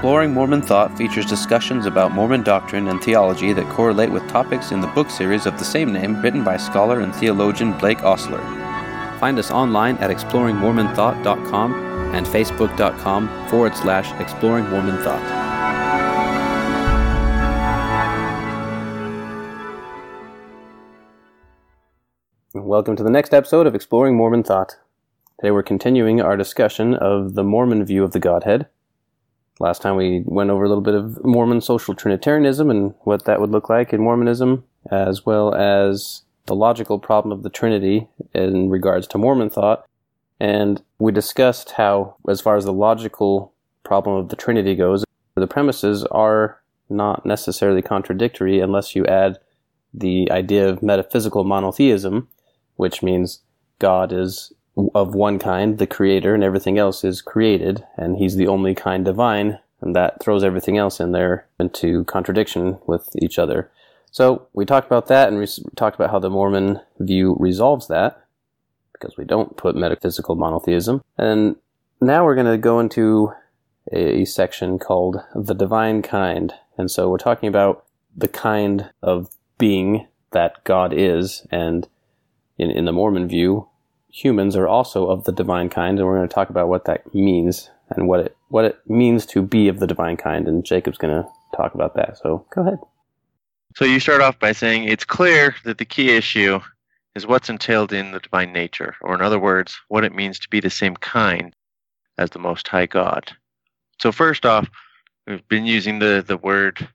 Exploring Mormon Thought features discussions about Mormon doctrine and theology that correlate with topics in the book series of the same name written by scholar and theologian Blake Ostler. Find us online at exploringmormonthought.com and facebook.com forward slash exploring Mormon Thought. Welcome to the next episode of Exploring Mormon Thought. Today we're continuing our discussion of the Mormon view of the Godhead. Last time we went over a little bit of Mormon social Trinitarianism and what that would look like in Mormonism, as well as the logical problem of the Trinity in regards to Mormon thought. And we discussed how, as far as the logical problem of the Trinity goes, the premises are not necessarily contradictory unless you add the idea of metaphysical monotheism, which means God is of one kind, the creator, and everything else is created, and he's the only kind divine, and that throws everything else in there into contradiction with each other. So we talked about that, and we talked about how the Mormon view resolves that, because we don't put metaphysical monotheism. And now we're going to go into a section called the divine kind. And so we're talking about the kind of being that God is, and in, in the Mormon view, humans are also of the divine kind, and we're going to talk about what that means and what it what it means to be of the divine kind. And Jacob's going to talk about that. So go ahead. So you start off by saying it's clear that the key issue is what's entailed in the divine nature, or in other words, what it means to be the same kind as the Most High God. So first off, we've been using the, the word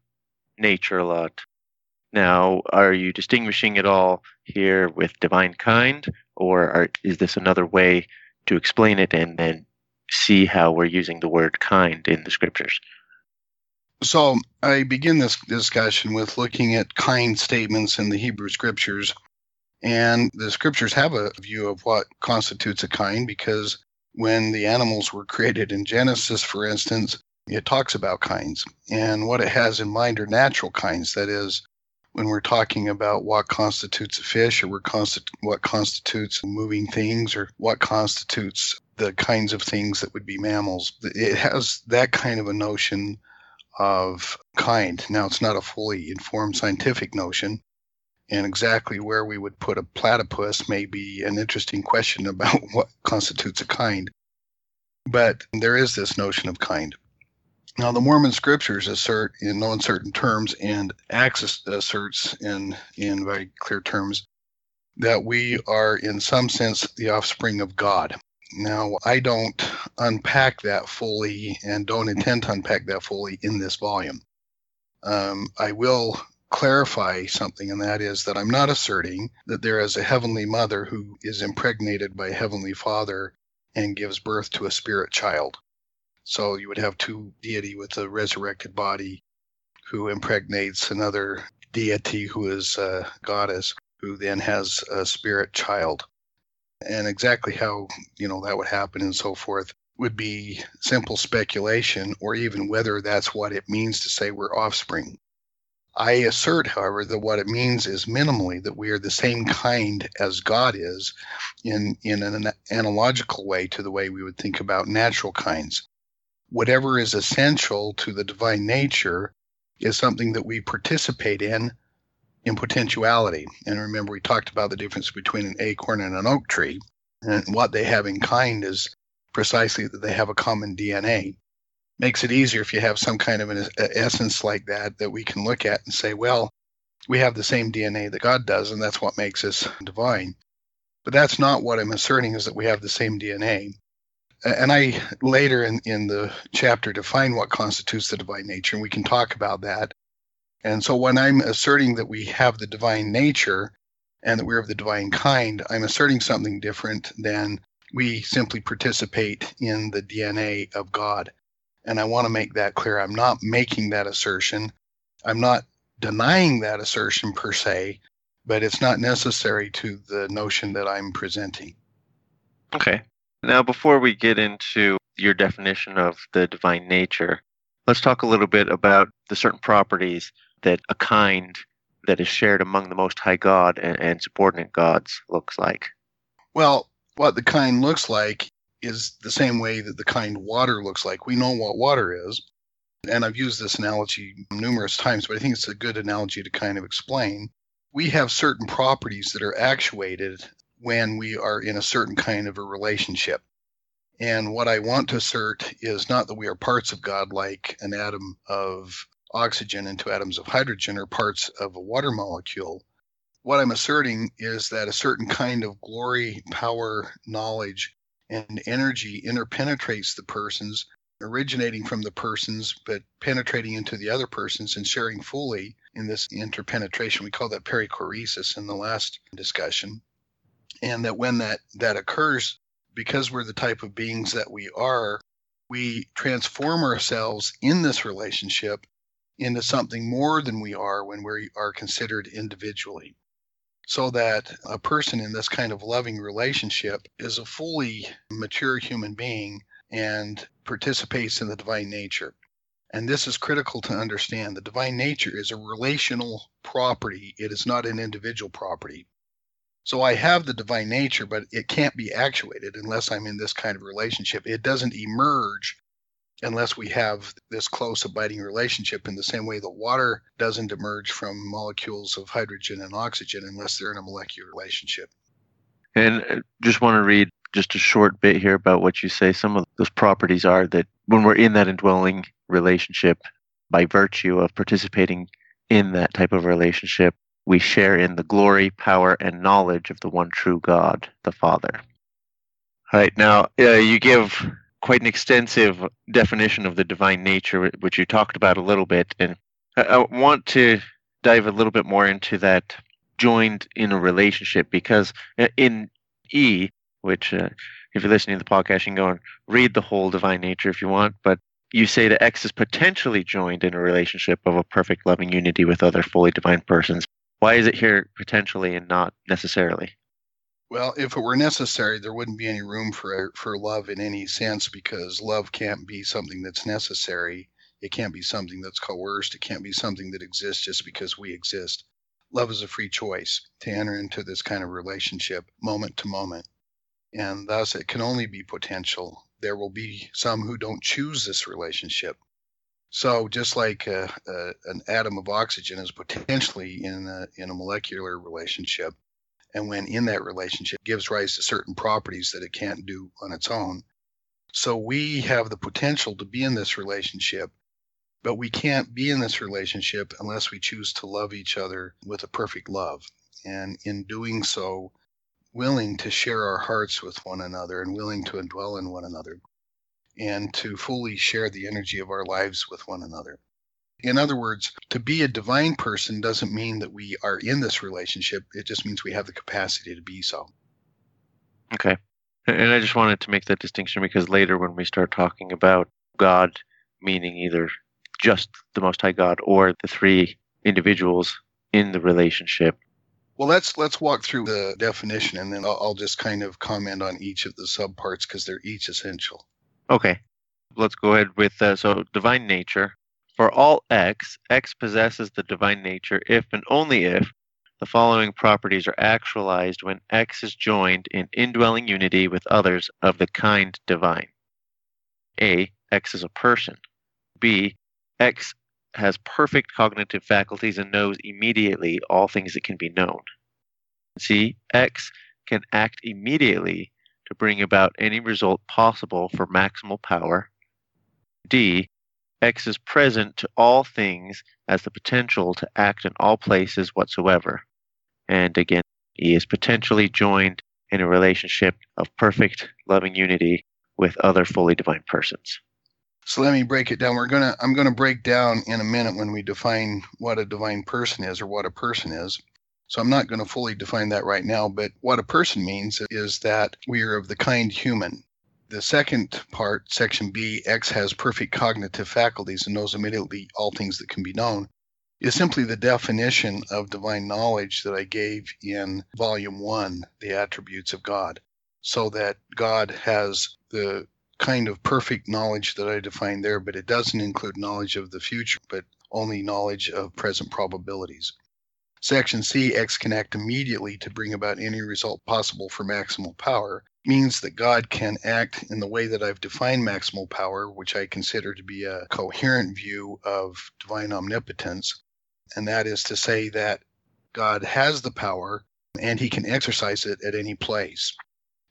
nature a lot. Now, are you distinguishing it all here with divine kind, or are, is this another way to explain it and then see how we're using the word kind in the scriptures? So I begin this discussion with looking at kind statements in the Hebrew scriptures. And the scriptures have a view of what constitutes a kind because when the animals were created in Genesis, for instance, it talks about kinds. And what it has in mind are natural kinds. That is, when we're talking about what constitutes a fish or what constitutes moving things or what constitutes the kinds of things that would be mammals. It has that kind of a notion of kind. Now, it's not a fully informed scientific notion, and exactly where we would put a platypus may be an interesting question about what constitutes a kind. But there is this notion of kind. Now, the Mormon scriptures assert in no uncertain terms, and Acts asserts in, in very clear terms, that we are, in some sense, the offspring of God. Now, I don't unpack that fully and don't intend to unpack that fully in this volume. Um, I will clarify something, and that is that I'm not asserting that there is a heavenly mother who is impregnated by a heavenly father and gives birth to a spirit child. So you would have two deity with a resurrected body who impregnates another deity who is a goddess who then has a spirit child. And exactly how, you know, that would happen and so forth would be simple speculation or even whether that's what it means to say we're offspring. I assert, however, that what it means is minimally that we are the same kind as God is in, in an analogical way to the way we would think about natural kinds whatever is essential to the divine nature is something that we participate in in potentiality. And remember, we talked about the difference between an acorn and an oak tree. And what they have in kind is precisely that they have a common DNA. Makes it easier if you have some kind of an essence like that that we can look at and say, well, we have the same DNA that God does, and that's what makes us divine. But that's not what I'm asserting is that we have the same DNA and I later in, in the chapter define what constitutes the divine nature, and we can talk about that. And so when I'm asserting that we have the divine nature and that we're of the divine kind, I'm asserting something different than we simply participate in the DNA of God. And I want to make that clear. I'm not making that assertion. I'm not denying that assertion per se, but it's not necessary to the notion that I'm presenting. Okay. Now, before we get into your definition of the divine nature, let's talk a little bit about the certain properties that a kind that is shared among the Most High God and, and subordinate gods looks like. Well, what the kind looks like is the same way that the kind water looks like. We know what water is. and I've used this analogy numerous times, but I think it's a good analogy to kind of explain. We have certain properties that are actuated when we are in a certain kind of a relationship. And what I want to assert is not that we are parts of God like an atom of oxygen and two atoms of hydrogen are parts of a water molecule. What I'm asserting is that a certain kind of glory, power, knowledge, and energy interpenetrates the persons, originating from the persons, but penetrating into the other persons and sharing fully in this interpenetration. We call that perichoresis in the last discussion. And that when that, that occurs, because we're the type of beings that we are, we transform ourselves in this relationship into something more than we are when we are considered individually. So that a person in this kind of loving relationship is a fully mature human being and participates in the divine nature. And this is critical to understand. The divine nature is a relational property, it is not an individual property. So I have the divine nature, but it can't be actuated unless I'm in this kind of relationship. It doesn't emerge unless we have this close abiding relationship in the same way that water doesn't emerge from molecules of hydrogen and oxygen unless they're in a molecular relationship. And uh, just want to read just a short bit here about what you say. Some of those properties are that when we're in that indwelling relationship, by virtue of participating in that type of relationship, we share in the glory, power, and knowledge of the one true God, the Father. All right, now uh, you give quite an extensive definition of the divine nature, which you talked about a little bit. And I want to dive a little bit more into that joined in a relationship because in E, which uh, if you're listening to the podcast, you can go and read the whole divine nature if you want. But you say that X is potentially joined in a relationship of a perfect loving unity with other fully divine persons. Why is it here potentially and not necessarily? Well, if it were necessary, there wouldn't be any room for for love in any sense because love can't be something that's necessary. It can't be something that's coerced. It can't be something that exists just because we exist. Love is a free choice to enter into this kind of relationship moment to moment. And thus, it can only be potential. There will be some who don't choose this relationship. So, just like uh, uh, an atom of oxygen is potentially in a, in a molecular relationship, and when in that relationship gives rise to certain properties that it can't do on its own. So we have the potential to be in this relationship, but we can't be in this relationship unless we choose to love each other with a perfect love. And in doing so, willing to share our hearts with one another and willing to indwell in one another and to fully share the energy of our lives with one another. In other words, to be a divine person doesn't mean that we are in this relationship. It just means we have the capacity to be so. Okay. And I just wanted to make that distinction because later when we start talking about God meaning either just the Most High God or the three individuals in the relationship. Well, let's let's walk through the definition, and then I'll, I'll just kind of comment on each of the subparts because they're each essential. Okay, let's go ahead with uh, so divine nature. For all x, x possesses the divine nature if and only if the following properties are actualized when x is joined in indwelling unity with others of the kind divine. A. X is a person. B. X has perfect cognitive faculties and knows immediately all things that can be known. C. X can act immediately to bring about any result possible for maximal power. D. X is present to all things as the potential to act in all places whatsoever. And again, E is potentially joined in a relationship of perfect loving unity with other fully divine persons. So let me break it down. We're gonna I'm gonna break down in a minute when we define what a divine person is or what a person is. So I'm not going to fully define that right now, but what a person means is that we are of the kind human. The second part, section B, X has perfect cognitive faculties and knows immediately all things that can be known, is simply the definition of divine knowledge that I gave in volume one, the attributes of God. So that God has the kind of perfect knowledge that I defined there, but it doesn't include knowledge of the future, but only knowledge of present probabilities. Section C, X can act immediately to bring about any result possible for maximal power means that God can act in the way that I've defined maximal power, which I consider to be a coherent view of divine omnipotence. And that is to say that God has the power and he can exercise it at any place.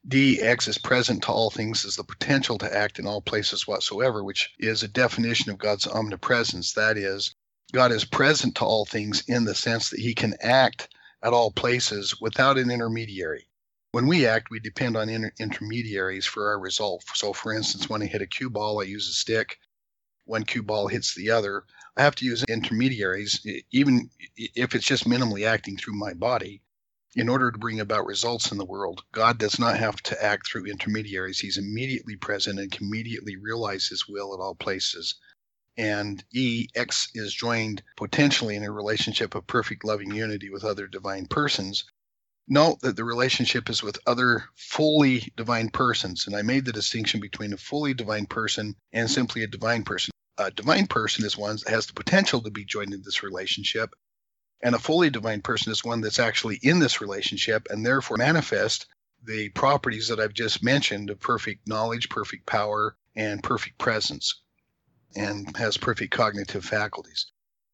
DX is present to all things as the potential to act in all places whatsoever, which is a definition of God's omnipresence. That is, God is present to all things in the sense that he can act at all places without an intermediary. When we act, we depend on inter- intermediaries for our result. So, for instance, when I hit a cue ball, I use a stick. One cue ball hits the other, I have to use intermediaries, even if it's just minimally acting through my body, in order to bring about results in the world. God does not have to act through intermediaries. He's immediately present and can immediately realize his will at all places and E, X is joined potentially in a relationship of perfect loving unity with other divine persons. Note that the relationship is with other fully divine persons, and I made the distinction between a fully divine person and simply a divine person. A divine person is one that has the potential to be joined in this relationship, and a fully divine person is one that's actually in this relationship and therefore manifest the properties that I've just mentioned of perfect knowledge, perfect power, and perfect presence and has perfect cognitive faculties.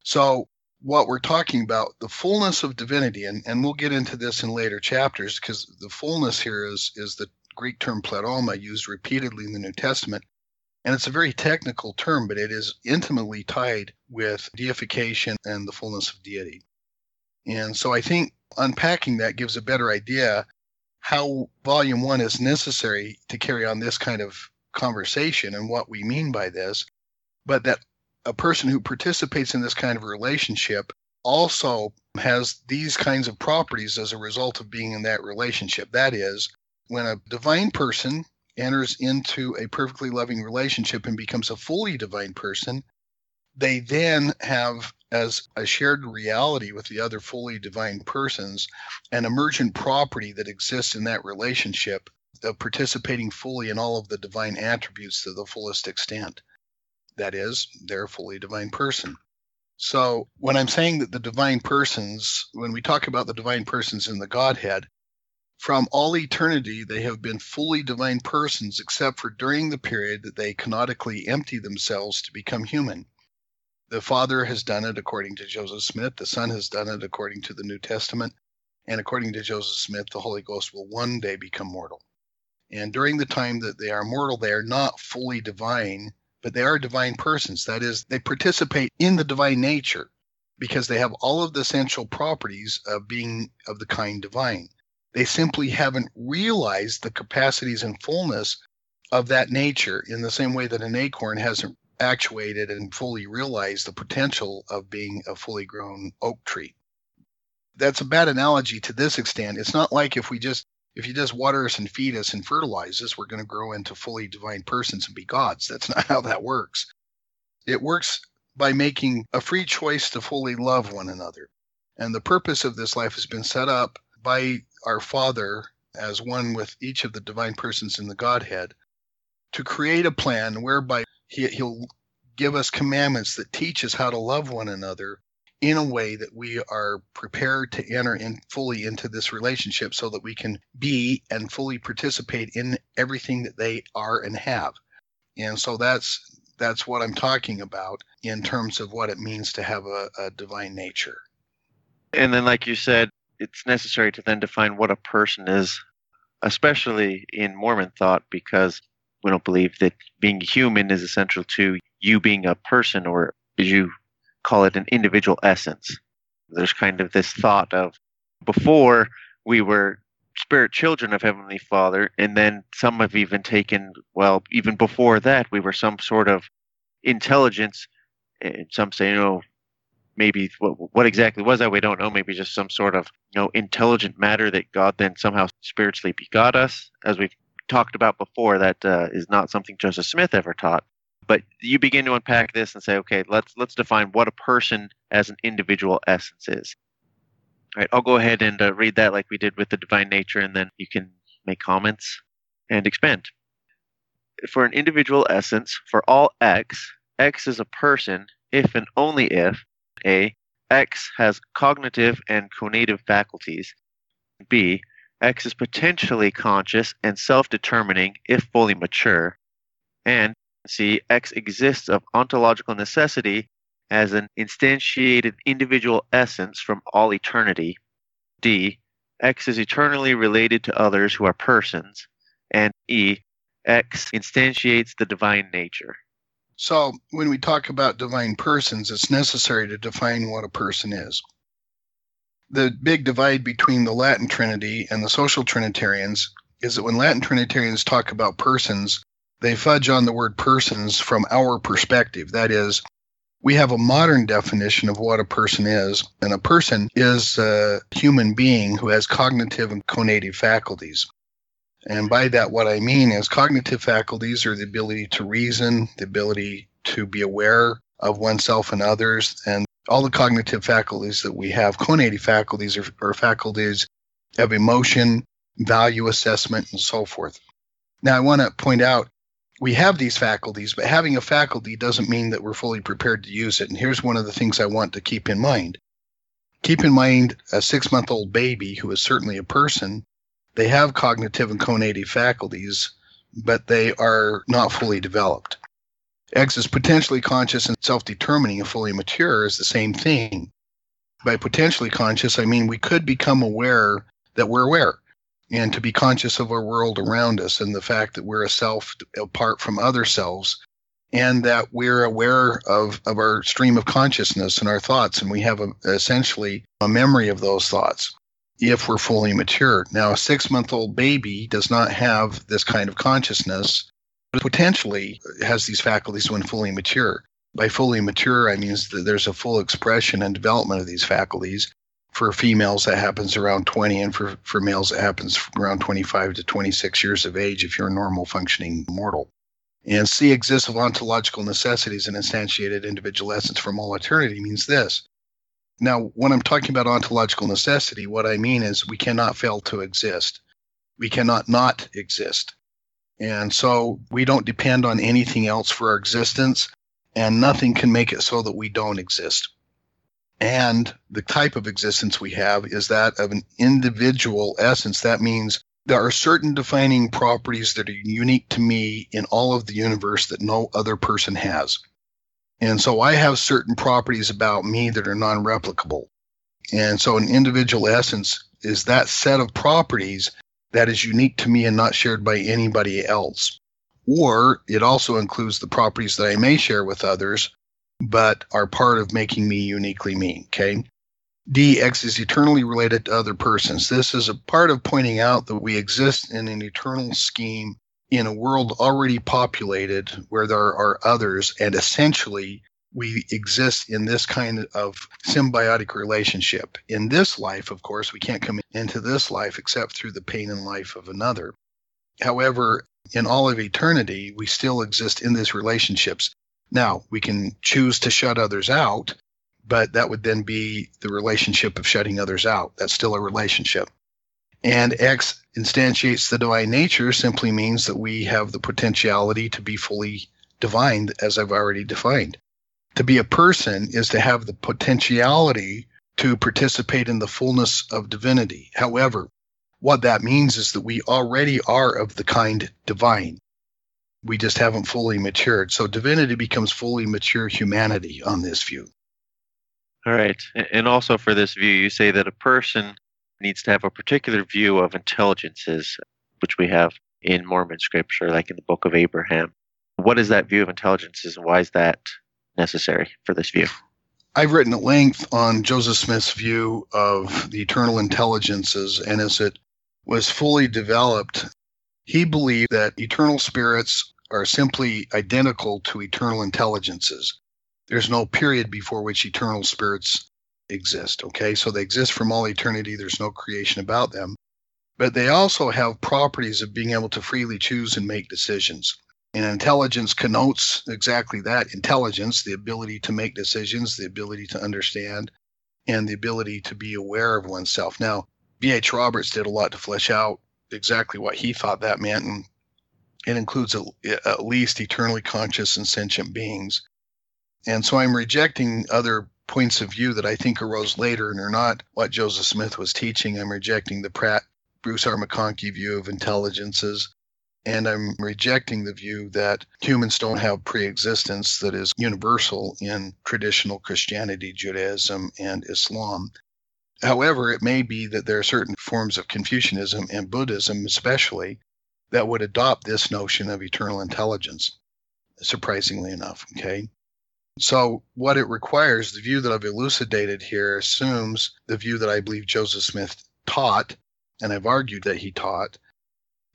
So, what we're talking about, the fullness of divinity, and, and we'll get into this in later chapters because the fullness here is, is the Greek term pleroma used repeatedly in the New Testament. And it's a very technical term, but it is intimately tied with deification and the fullness of deity. And so I think unpacking that gives a better idea how volume one is necessary to carry on this kind of conversation and what we mean by this but that a person who participates in this kind of relationship also has these kinds of properties as a result of being in that relationship. That is, when a divine person enters into a perfectly loving relationship and becomes a fully divine person, they then have as a shared reality with the other fully divine persons an emergent property that exists in that relationship of participating fully in all of the divine attributes to the fullest extent. That is, they're a fully divine person. So when I'm saying that the divine persons, when we talk about the divine persons in the Godhead, from all eternity they have been fully divine persons, except for during the period that they kenotically empty themselves to become human. The Father has done it according to Joseph Smith, the Son has done it according to the New Testament, and according to Joseph Smith, the Holy Ghost will one day become mortal. And during the time that they are mortal, they are not fully divine but they are divine persons. That is, they participate in the divine nature because they have all of the essential properties of being of the kind divine. They simply haven't realized the capacities and fullness of that nature in the same way that an acorn hasn't actuated and fully realized the potential of being a fully grown oak tree. That's a bad analogy to this extent. It's not like if we just if you just water us and feed us and fertilize us, we're going to grow into fully divine persons and be gods. That's not how that works. It works by making a free choice to fully love one another. And the purpose of this life has been set up by our Father as one with each of the divine persons in the Godhead to create a plan whereby he, He'll give us commandments that teach us how to love one another in a way that we are prepared to enter in fully into this relationship so that we can be and fully participate in everything that they are and have. And so that's that's what I'm talking about in terms of what it means to have a, a divine nature. And then like you said, it's necessary to then define what a person is, especially in Mormon thought, because we don't believe that being human is essential to you being a person or you call it an individual essence. There's kind of this thought of before we were spirit children of Heavenly Father, and then some have even taken, well, even before that, we were some sort of intelligence. And some say, you know, maybe what, what exactly was that? We don't know. Maybe just some sort of, you know, intelligent matter that God then somehow spiritually begot us. As we've talked about before, that uh, is not something Joseph Smith ever taught. But you begin to unpack this and say, okay, let's let's define what a person as an individual essence is. All right, I'll go ahead and uh, read that like we did with the divine nature, and then you can make comments and expand. For an individual essence, for all x, x is a person if and only if a x has cognitive and conative faculties, b X is potentially conscious and self determining if fully mature. And C, X exists of ontological necessity as an instantiated individual essence from all eternity. D, X is eternally related to others who are persons. And E, X instantiates the divine nature. So, when we talk about divine persons, it's necessary to define what a person is. The big divide between the Latin Trinity and the social Trinitarians is that when Latin Trinitarians talk about persons, they fudge on the word persons from our perspective. That is, we have a modern definition of what a person is, and a person is a human being who has cognitive and conative faculties. And by that, what I mean is cognitive faculties are the ability to reason, the ability to be aware of oneself and others, and all the cognitive faculties that we have. Conative faculties are, are faculties of emotion, value assessment, and so forth. Now, I want to point out we have these faculties, but having a faculty doesn't mean that we're fully prepared to use it. And here's one of the things I want to keep in mind. Keep in mind a six month old baby who is certainly a person, they have cognitive and conative faculties, but they are not fully developed. X is potentially conscious and self determining and fully mature is the same thing. By potentially conscious, I mean we could become aware that we're aware and to be conscious of our world around us and the fact that we're a self apart from other selves and that we're aware of, of our stream of consciousness and our thoughts and we have a, essentially a memory of those thoughts if we're fully mature. Now a six month old baby does not have this kind of consciousness but potentially has these faculties when fully mature. By fully mature i mean that there's a full expression and development of these faculties for females that happens around 20 and for, for males it happens around 25 to 26 years of age if you're a normal functioning mortal. And c exists of ontological necessities and instantiated individual essence from all eternity means this. Now when i'm talking about ontological necessity what i mean is we cannot fail to exist. We cannot not exist. And so we don't depend on anything else for our existence and nothing can make it so that we don't exist and the type of existence we have is that of an individual essence. That means there are certain defining properties that are unique to me in all of the universe that no other person has. And so I have certain properties about me that are non replicable. And so an individual essence is that set of properties that is unique to me and not shared by anybody else. Or it also includes the properties that I may share with others, but are part of making me uniquely me. Okay. DX is eternally related to other persons. This is a part of pointing out that we exist in an eternal scheme in a world already populated where there are others, and essentially we exist in this kind of symbiotic relationship. In this life, of course, we can't come into this life except through the pain and life of another. However, in all of eternity, we still exist in these relationships. Now, we can choose to shut others out, but that would then be the relationship of shutting others out. That's still a relationship. And X instantiates the divine nature simply means that we have the potentiality to be fully divine, as I've already defined. To be a person is to have the potentiality to participate in the fullness of divinity. However, what that means is that we already are of the kind divine we just haven't fully matured. So divinity becomes fully mature humanity on this view. All right. And also for this view, you say that a person needs to have a particular view of intelligences, which we have in Mormon scripture, like in the book of Abraham. What is that view of intelligences and why is that necessary for this view? I've written at length on Joseph Smith's view of the eternal intelligences, and as it was fully developed, he believed that eternal spirits are simply identical to eternal intelligences. There's no period before which eternal spirits exist. Okay, so they exist from all eternity, there's no creation about them. But they also have properties of being able to freely choose and make decisions. And intelligence connotes exactly that intelligence, the ability to make decisions, the ability to understand, and the ability to be aware of oneself. Now, B.H. Roberts did a lot to flesh out exactly what he thought that meant, and it includes a, at least eternally conscious and sentient beings. And so I'm rejecting other points of view that I think arose later and are not what Joseph Smith was teaching. I'm rejecting the Pratt Bruce R. McConkie view of intelligences. And I'm rejecting the view that humans don't have pre existence that is universal in traditional Christianity, Judaism, and Islam. However, it may be that there are certain forms of Confucianism and Buddhism, especially, that would adopt this notion of eternal intelligence, surprisingly enough. Okay. So, what it requires, the view that I've elucidated here assumes the view that I believe Joseph Smith taught, and I've argued that he taught,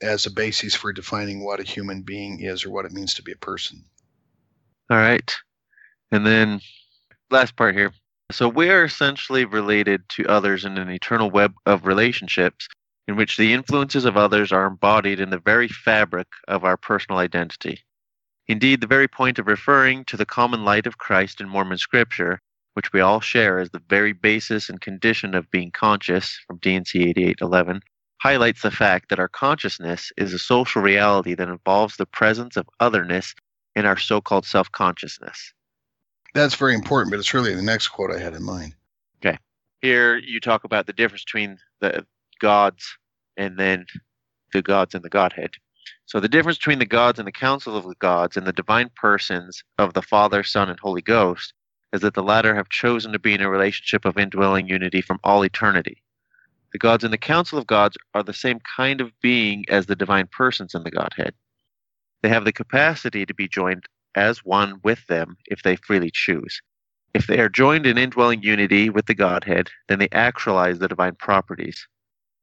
as a basis for defining what a human being is or what it means to be a person. All right. And then, last part here. So, we are essentially related to others in an eternal web of relationships in which the influences of others are embodied in the very fabric of our personal identity. Indeed, the very point of referring to the common light of Christ in Mormon scripture, which we all share as the very basis and condition of being conscious from D&C 8811, highlights the fact that our consciousness is a social reality that involves the presence of otherness in our so called self consciousness. That's very important, but it's really the next quote I had in mind. Okay. Here you talk about the difference between the gods and then the gods and the Godhead. So the difference between the gods and the council of the gods and the divine persons of the Father, Son, and Holy Ghost is that the latter have chosen to be in a relationship of indwelling unity from all eternity. The gods and the council of gods are the same kind of being as the divine persons in the Godhead. They have the capacity to be joined as one with them if they freely choose. If they are joined in indwelling unity with the Godhead, then they actualize the divine properties.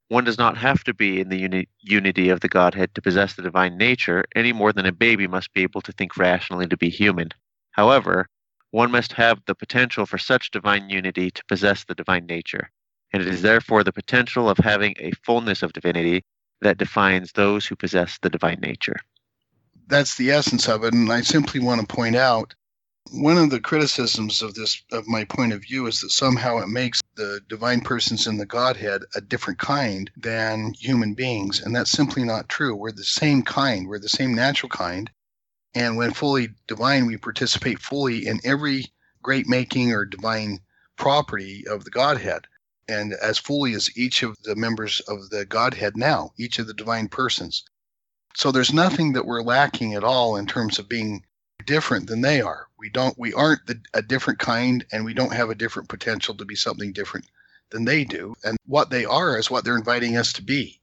One does not have to be in the uni- unity of the Godhead to possess the divine nature any more than a baby must be able to think rationally to be human. However, one must have the potential for such divine unity to possess the divine nature, and it is therefore the potential of having a fullness of divinity that defines those who possess the divine nature. That's the essence of it, and I simply want to point out one of the criticisms of this of my point of view is that somehow it makes the divine persons in the godhead a different kind than human beings. And that's simply not true. We're the same kind. We're the same natural kind. And when fully divine we participate fully in every great making or divine property of the godhead. And as fully as each of the members of the godhead now each of the divine persons so there's nothing that we're lacking at all in terms of being different than they are. We don't we aren't the, a different kind and we don't have a different potential to be something different than they do. And what they are is what they're inviting us to be.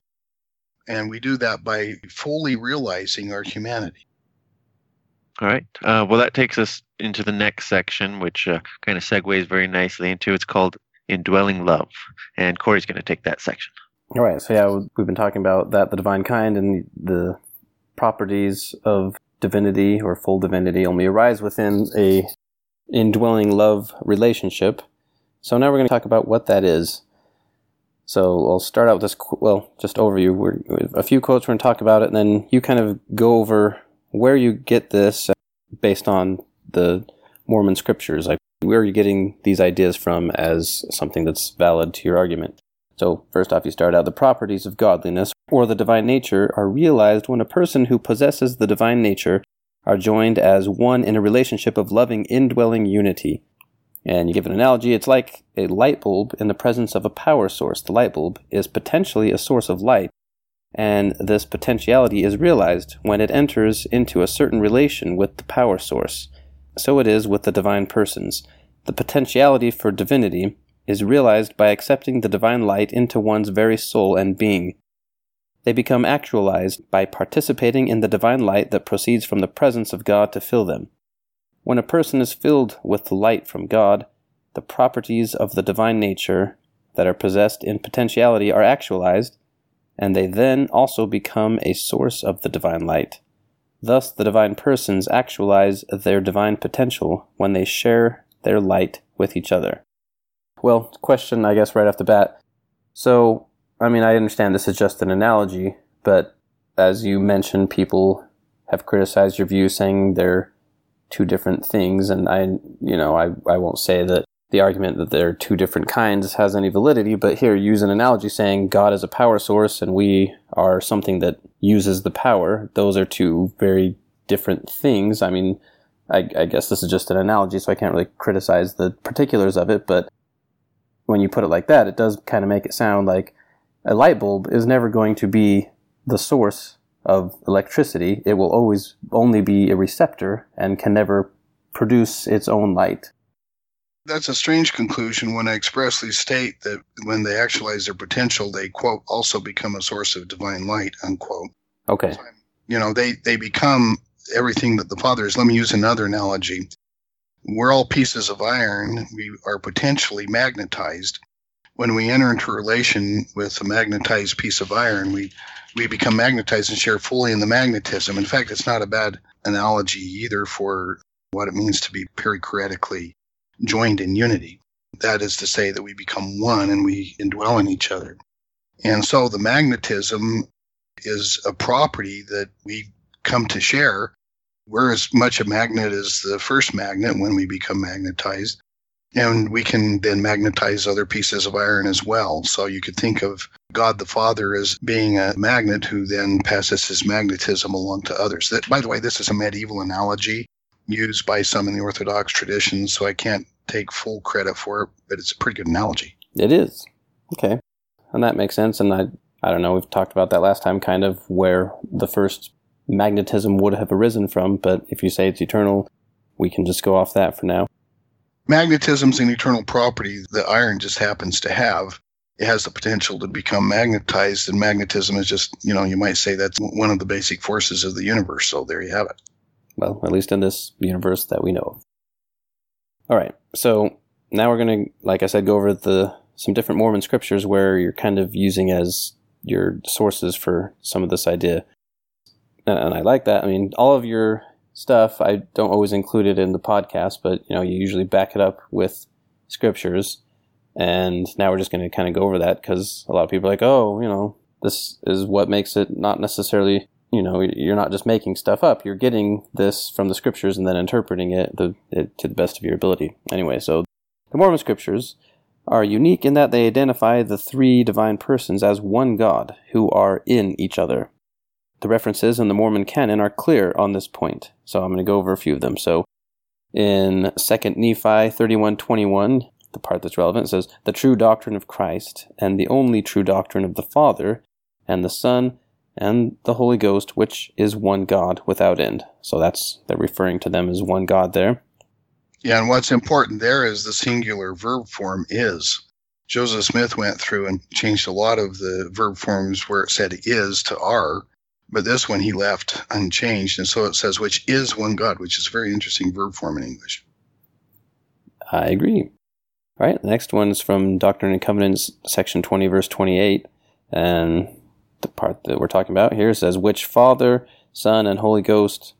And we do that by fully realizing our humanity. All right. Uh, well, that takes us into the next section, which uh, kind of segues very nicely into it's called Indwelling Love. And Corey's going to take that section. All right. So, yeah, we've been talking about that, the divine kind, and the properties of divinity or full divinity only arise within a indwelling love relationship. So now we're going to talk about what that is. So I'll start out with this, well, just overview. We're, a few quotes, we're going to talk about it, and then you kind of go over where you get this based on the Mormon scriptures. Like, where are you getting these ideas from as something that's valid to your argument? So, first off, you start out the properties of godliness or the divine nature are realized when a person who possesses the divine nature are joined as one in a relationship of loving indwelling unity. And you give an analogy, it's like a light bulb in the presence of a power source. The light bulb is potentially a source of light, and this potentiality is realized when it enters into a certain relation with the power source. So it is with the divine persons. The potentiality for divinity is realized by accepting the divine light into one's very soul and being. They become actualized by participating in the divine light that proceeds from the presence of God to fill them. When a person is filled with the light from God, the properties of the divine nature that are possessed in potentiality are actualized, and they then also become a source of the divine light. Thus, the divine persons actualize their divine potential when they share their light with each other. Well, question, I guess, right off the bat. So, I mean, I understand this is just an analogy, but as you mentioned, people have criticized your view saying they're two different things. And I, you know, I, I won't say that the argument that they're two different kinds has any validity, but here use an analogy saying God is a power source and we are something that uses the power. Those are two very different things. I mean, I, I guess this is just an analogy, so I can't really criticize the particulars of it, but when you put it like that, it does kind of make it sound like a light bulb is never going to be the source of electricity. It will always only be a receptor and can never produce its own light. That's a strange conclusion when I expressly state that when they actualize their potential, they, quote, also become a source of divine light, unquote. Okay. You know, they, they become everything that the Father is. Let me use another analogy. We're all pieces of iron. We are potentially magnetized. When we enter into relation with a magnetized piece of iron, we, we become magnetized and share fully in the magnetism. In fact, it's not a bad analogy either for what it means to be perichoretically joined in unity. That is to say that we become one and we indwell in each other. And so the magnetism is a property that we come to share. We're as much a magnet as the first magnet when we become magnetized. And we can then magnetize other pieces of iron as well. So you could think of God the Father as being a magnet who then passes his magnetism along to others. That, by the way, this is a medieval analogy used by some in the Orthodox tradition, so I can't take full credit for it, but it's a pretty good analogy. It is. Okay. And that makes sense. And I, I don't know, we've talked about that last time, kind of where the first magnetism would have arisen from, but if you say it's eternal, we can just go off that for now. Magnetism's an eternal property that iron just happens to have. It has the potential to become magnetized, and magnetism is just, you know, you might say that's one of the basic forces of the universe. So there you have it. Well, at least in this universe that we know of. All right. So now we're going to, like I said, go over the some different Mormon scriptures where you're kind of using as your sources for some of this idea. And, and I like that. I mean, all of your stuff, I don't always include it in the podcast, but you know, you usually back it up with scriptures. And now we're just going to kind of go over that because a lot of people are like, oh, you know, this is what makes it not necessarily you know you're not just making stuff up you're getting this from the scriptures and then interpreting it, the, it to the best of your ability anyway so the mormon scriptures are unique in that they identify the three divine persons as one god who are in each other the references in the mormon canon are clear on this point so i'm going to go over a few of them so in 2 nephi 31.21 the part that's relevant says the true doctrine of christ and the only true doctrine of the father and the son and the Holy Ghost, which is one God without end. So that's they're referring to them as one God there. Yeah, and what's important there is the singular verb form is. Joseph Smith went through and changed a lot of the verb forms where it said is to are, but this one he left unchanged, and so it says which is one God, which is a very interesting verb form in English. I agree. All right, the next one is from Doctrine and Covenants, section 20, verse 28. And the part that we're talking about here says, which Father, Son, and Holy Ghost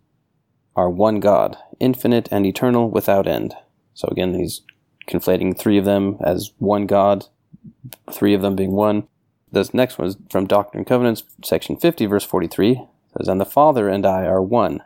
are one God, infinite and eternal without end. So again, he's conflating three of them as one God, three of them being one. This next one is from Doctrine and Covenants, section 50, verse 43. says, And the Father and I are one.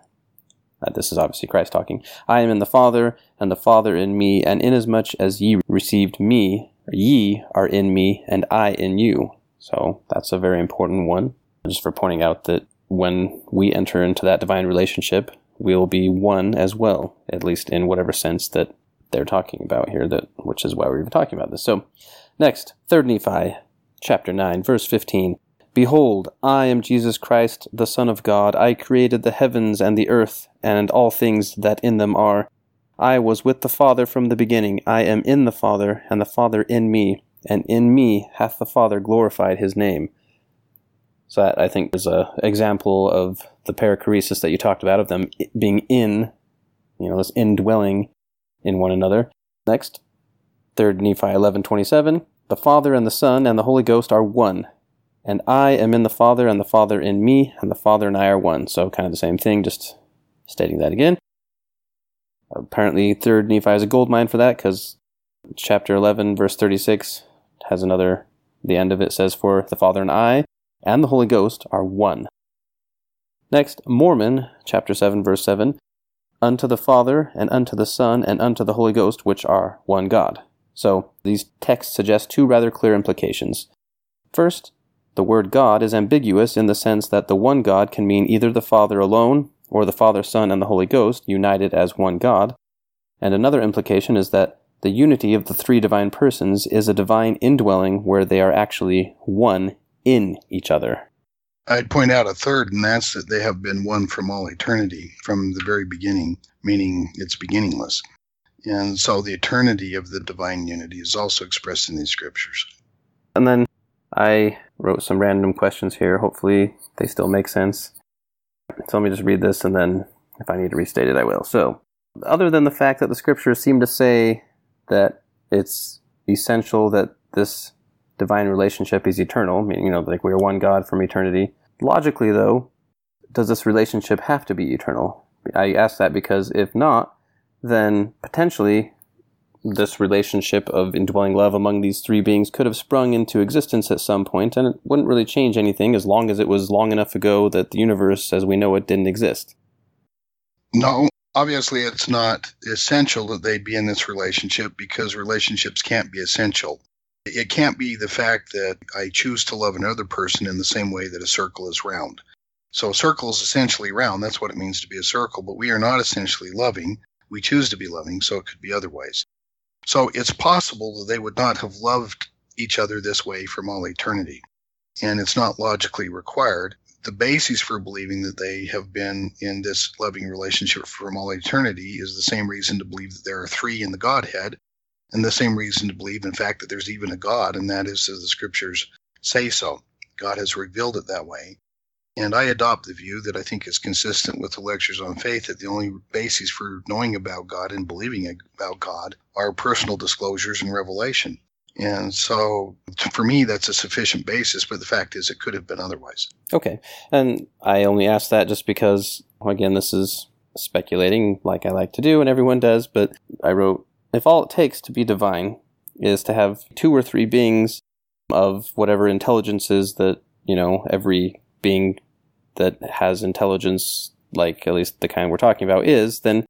Uh, this is obviously Christ talking. I am in the Father, and the Father in me, and inasmuch as ye received me, ye are in me, and I in you. So that's a very important one, just for pointing out that when we enter into that divine relationship, we'll be one as well, at least in whatever sense that they're talking about here, that which is why we're even talking about this. So next, third Nephi, chapter 9, verse 15. Behold, I am Jesus Christ, the Son of God. I created the heavens and the earth, and all things that in them are. I was with the Father from the beginning. I am in the Father, and the Father in me and in me hath the Father glorified his name. So that I think is a example of the perichoresis that you talked about of them being in, you know, this indwelling in one another. Next, third Nephi eleven twenty seven. The Father and the Son and the Holy Ghost are one, and I am in the Father and the Father in me, and the Father and I are one. So kind of the same thing, just stating that again. Apparently, third Nephi is a gold mine for that because chapter 11, verse 36 has another, the end of it says, For the Father and I and the Holy Ghost are one. Next, Mormon, chapter 7, verse 7 Unto the Father, and unto the Son, and unto the Holy Ghost, which are one God. So, these texts suggest two rather clear implications. First, the word God is ambiguous in the sense that the one God can mean either the Father alone, or the Father, Son, and the Holy Ghost united as one God. And another implication is that the unity of the three divine persons is a divine indwelling where they are actually one in each other. I'd point out a third, and that's that they have been one from all eternity, from the very beginning, meaning it's beginningless. And so the eternity of the divine unity is also expressed in these scriptures. And then I wrote some random questions here. Hopefully they still make sense. So let me just read this and then if I need to restate it, I will. So, other than the fact that the scriptures seem to say that it's essential that this divine relationship is eternal, meaning, you know, like we are one God from eternity, logically, though, does this relationship have to be eternal? I ask that because if not, then potentially this relationship of indwelling love among these three beings could have sprung into existence at some point, and it wouldn't really change anything as long as it was long enough ago that the universe as we know it didn't exist. No, obviously it's not essential that they be in this relationship because relationships can't be essential. It can't be the fact that I choose to love another person in the same way that a circle is round. So a circle is essentially round. That's what it means to be a circle, but we are not essentially loving. We choose to be loving, so it could be otherwise. So it's possible that they would not have loved each other this way from all eternity. And it's not logically required. The basis for believing that they have been in this loving relationship from all eternity is the same reason to believe that there are three in the Godhead, and the same reason to believe, in fact, that there's even a God, and that is as the scriptures say so. God has revealed it that way. And I adopt the view that I think is consistent with the lectures on faith that the only basis for knowing about God and believing about God are personal disclosures and revelation. And so for me, that's a sufficient basis, but the fact is it could have been otherwise. Okay. And I only ask that just because, again, this is speculating like I like to do and everyone does, but I wrote, if all it takes to be divine is to have two or three beings of whatever intelligences that, you know, every being that has intelligence, like at least the kind we're talking about, is, then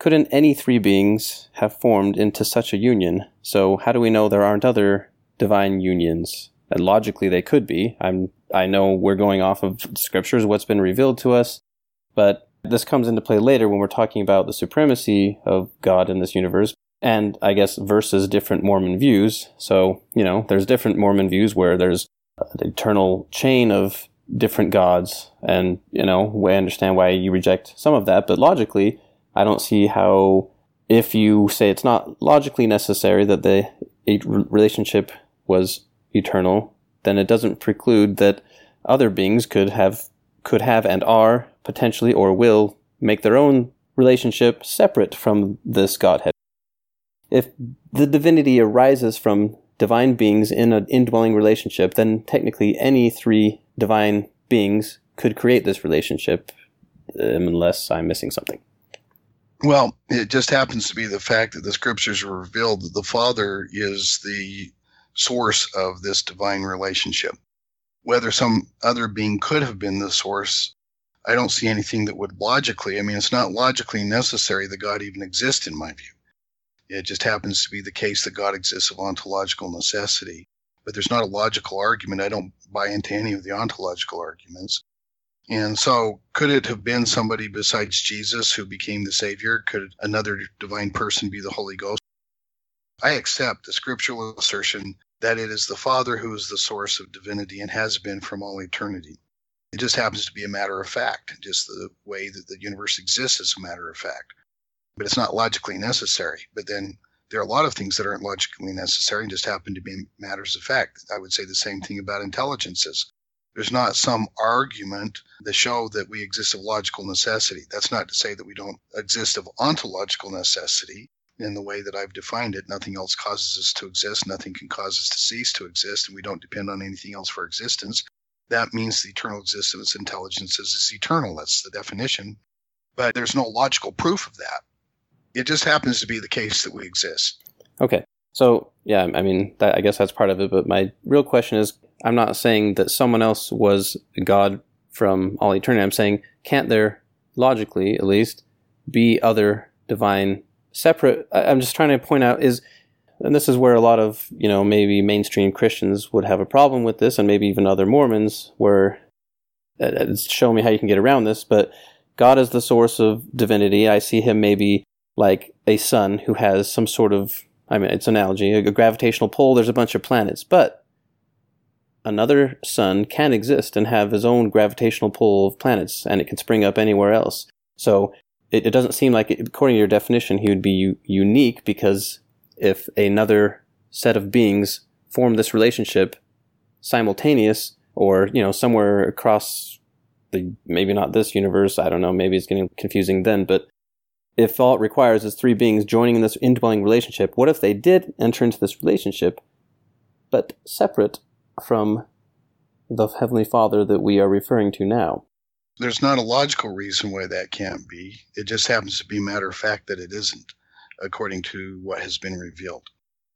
couldn't any three beings have formed into such a union? So how do we know there aren't other divine unions? And logically they could be. I'm I know we're going off of scriptures, what's been revealed to us, but this comes into play later when we're talking about the supremacy of God in this universe, and I guess versus different Mormon views. So, you know, there's different Mormon views where there's an eternal chain of different gods. And, you know, we understand why you reject some of that. But logically, I don't see how, if you say it's not logically necessary that the relationship was eternal, then it doesn't preclude that other beings could have, could have and are potentially or will make their own relationship separate from this Godhead. If the divinity arises from divine beings in an indwelling relationship, then technically any three divine beings could create this relationship, um, unless I'm missing something. Well, it just happens to be the fact that the scriptures are revealed that the Father is the source of this divine relationship. Whether some other being could have been the source, I don't see anything that would logically, I mean, it's not logically necessary that God even exists, in my view. It just happens to be the case that God exists of ontological necessity. But there's not a logical argument. I don't buy into any of the ontological arguments. And so, could it have been somebody besides Jesus who became the Savior? Could another divine person be the Holy Ghost? I accept the scriptural assertion that it is the Father who is the source of divinity and has been from all eternity. It just happens to be a matter of fact, just the way that the universe exists is a matter of fact but it's not logically necessary. But then there are a lot of things that aren't logically necessary and just happen to be matters of fact. I would say the same thing about intelligences. There's not some argument that show that we exist of logical necessity. That's not to say that we don't exist of ontological necessity in the way that I've defined it. Nothing else causes us to exist. Nothing can cause us to cease to exist, and we don't depend on anything else for existence. That means the eternal existence of intelligences is eternal. That's the definition. But there's no logical proof of that it just happens to be the case that we exist. Okay. So, yeah, I mean, that, I guess that's part of it. But my real question is I'm not saying that someone else was God from all eternity. I'm saying, can't there, logically at least, be other divine separate? I'm just trying to point out is, and this is where a lot of, you know, maybe mainstream Christians would have a problem with this, and maybe even other Mormons, where uh, uh show me how you can get around this. But God is the source of divinity. I see him maybe like a sun who has some sort of I mean it's an analogy, a gravitational pull, there's a bunch of planets. But another sun can exist and have his own gravitational pull of planets, and it can spring up anywhere else. So it, it doesn't seem like, according to your definition, he would be u- unique because if another set of beings form this relationship simultaneous or, you know, somewhere across the, maybe not this universe, I don't know, maybe it's getting confusing then, but if all it requires is three beings joining in this indwelling relationship, what if they did enter into this relationship, but separate from the Heavenly Father that we are referring to now? There's not a logical reason why that can't be. It just happens to be a matter of fact that it isn't, according to what has been revealed.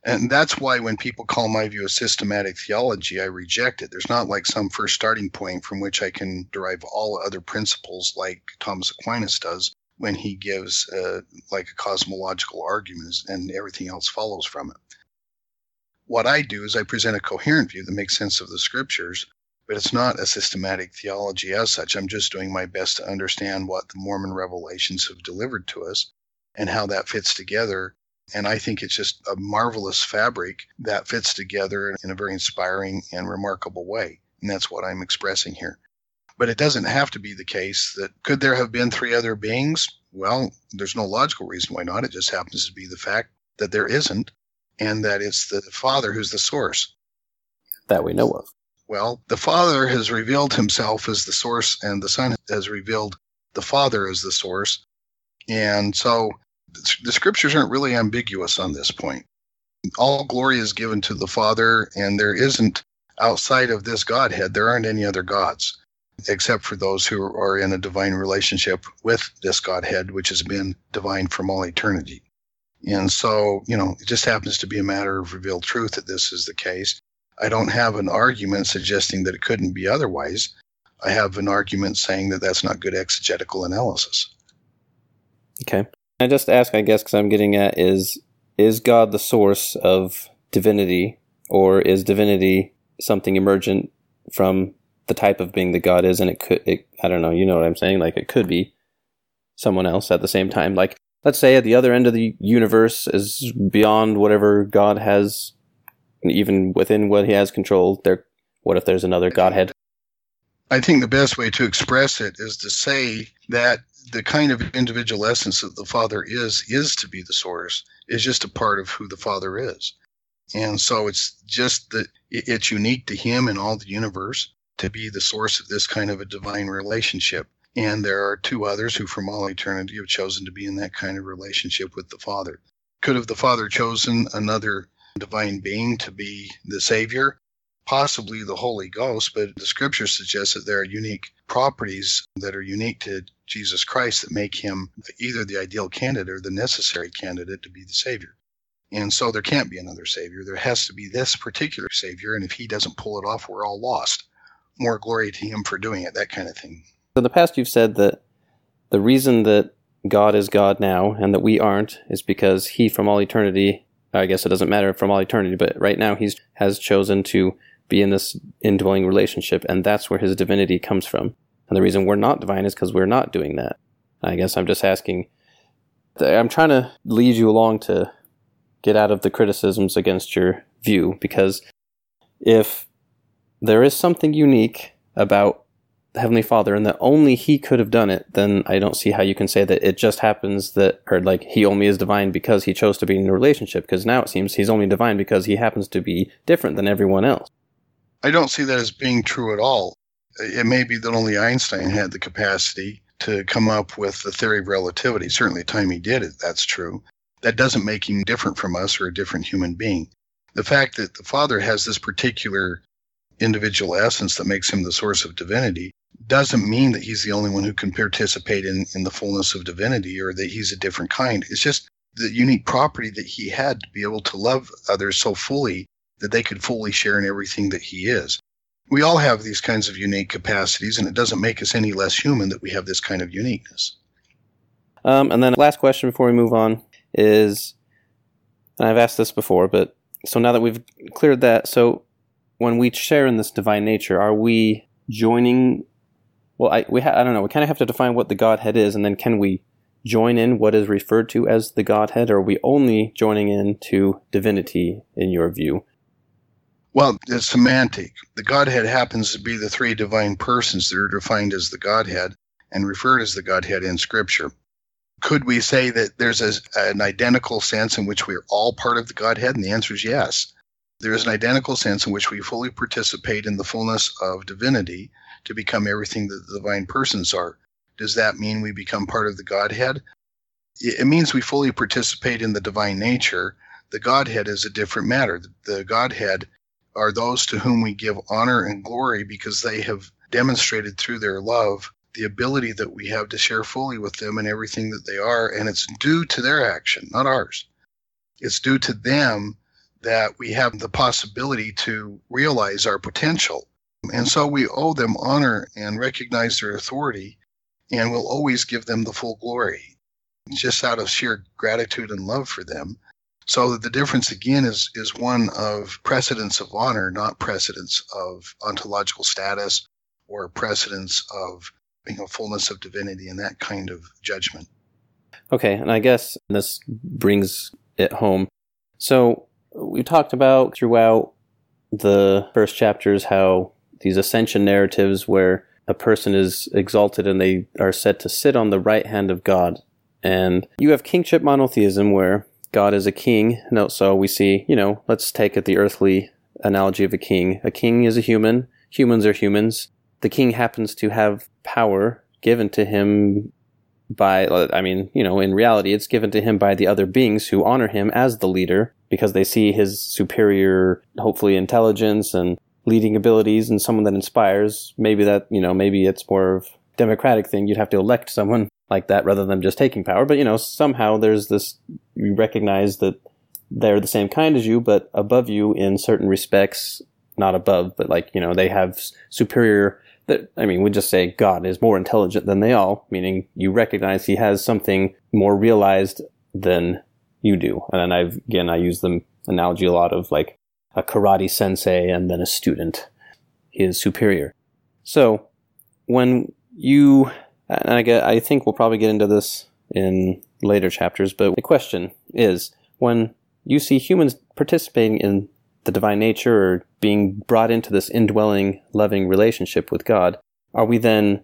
And that's why when people call my view a systematic theology, I reject it. There's not like some first starting point from which I can derive all other principles like Thomas Aquinas does when he gives uh, like a cosmological argument and everything else follows from it. What I do is I present a coherent view that makes sense of the scriptures, but it's not a systematic theology as such. I'm just doing my best to understand what the Mormon revelations have delivered to us and how that fits together and I think it's just a marvelous fabric that fits together in a very inspiring and remarkable way. And that's what I'm expressing here. But it doesn't have to be the case that could there have been three other beings? Well, there's no logical reason why not. It just happens to be the fact that there isn't, and that it's the Father who's the source. That we know of. Well, the Father has revealed himself as the source, and the Son has revealed the Father as the source. And so the scriptures aren't really ambiguous on this point. All glory is given to the Father, and there isn't outside of this Godhead, there aren't any other gods except for those who are in a divine relationship with this Godhead, which has been divine from all eternity. And so, you know, it just happens to be a matter of revealed truth that this is the case. I don't have an argument suggesting that it couldn't be otherwise. I have an argument saying that that's not good exegetical analysis. Okay. I just ask, I guess, because I'm getting at is is God the source of divinity, or is divinity something emergent from the type of being that God is? And it could, it, I don't know, you know what I'm saying? Like it could be someone else at the same time. Like let's say at the other end of the universe is beyond whatever God has, and even within what He has control. There, what if there's another Godhead? I think the best way to express it is to say that the kind of individual essence that the Father is, is to be the source, is just a part of who the Father is. And so it's just that it's unique to Him and all the universe to be the source of this kind of a divine relationship. And there are two others who, from all eternity, have chosen to be in that kind of relationship with the Father. Could have the Father chosen another divine being to be the Savior? possibly the Holy Ghost, but the scripture suggests that there are unique properties that are unique to Jesus Christ that make him either the ideal candidate or the necessary candidate to be the Savior. And so there can't be another Savior. There has to be this particular Savior, and if he doesn't pull it off, we're all lost. More glory to him for doing it, that kind of thing. So in the past, you've said that the reason that God is God now and that we aren't is because he from all eternity, I guess it doesn't matter from all eternity, but right now he has chosen to be in this indwelling relationship, and that's where his divinity comes from. And the reason we're not divine is because we're not doing that. I guess I'm just asking. I'm trying to lead you along to get out of the criticisms against your view, because if there is something unique about the Heavenly Father and that only He could have done it, then I don't see how you can say that it just happens that, or like He only is divine because He chose to be in a relationship, because now it seems He's only divine because He happens to be different than everyone else. I don't see that as being true at all. It may be that only Einstein had the capacity to come up with the theory of relativity. Certainly, the time he did it, that's true. That doesn't make him different from us or a different human being. The fact that the Father has this particular individual essence that makes him the source of divinity doesn't mean that he's the only one who can participate in, in the fullness of divinity or that he's a different kind. It's just the unique property that he had to be able to love others so fully that they could fully share in everything that he is. We all have these kinds of unique capacities, and it doesn't make us any less human that we have this kind of uniqueness. Um, and then, last question before we move on is, and I've asked this before, but so now that we've cleared that, so when we share in this divine nature, are we joining? Well, I we ha- I don't know. We kind of have to define what the Godhead is, and then can we join in what is referred to as the Godhead, or are we only joining in to divinity in your view? Well, it's semantic. The Godhead happens to be the three divine persons that are defined as the Godhead and referred as the Godhead in Scripture. Could we say that there's a, an identical sense in which we're all part of the Godhead? And the answer is yes. There is an identical sense in which we fully participate in the fullness of divinity to become everything that the divine persons are. Does that mean we become part of the Godhead? It means we fully participate in the divine nature. The Godhead is a different matter. The Godhead are those to whom we give honor and glory because they have demonstrated through their love the ability that we have to share fully with them in everything that they are. And it's due to their action, not ours. It's due to them that we have the possibility to realize our potential. And so we owe them honor and recognize their authority, and we'll always give them the full glory, just out of sheer gratitude and love for them. So the difference again is is one of precedence of honor, not precedence of ontological status or precedence of you know fullness of divinity and that kind of judgment. Okay, and I guess this brings it home. So we talked about throughout the first chapters how these ascension narratives where a person is exalted and they are said to sit on the right hand of God. And you have kingship monotheism where God is a king. No, so we see, you know, let's take it the earthly analogy of a king. A king is a human. Humans are humans. The king happens to have power given to him by, I mean, you know, in reality, it's given to him by the other beings who honor him as the leader because they see his superior, hopefully, intelligence and leading abilities and someone that inspires. Maybe that, you know, maybe it's more of a democratic thing. You'd have to elect someone like that rather than just taking power. But you know, somehow there's this you recognize that they're the same kind as you, but above you in certain respects. Not above, but like you know, they have superior. That I mean, we just say God is more intelligent than they all, meaning you recognize He has something more realized than you do. And then I've again I use the analogy a lot of like a karate sensei and then a student. his superior. So when you and I get, I think we'll probably get into this in later chapters, but the question is when you see humans participating in the divine nature or being brought into this indwelling, loving relationship with God, are we then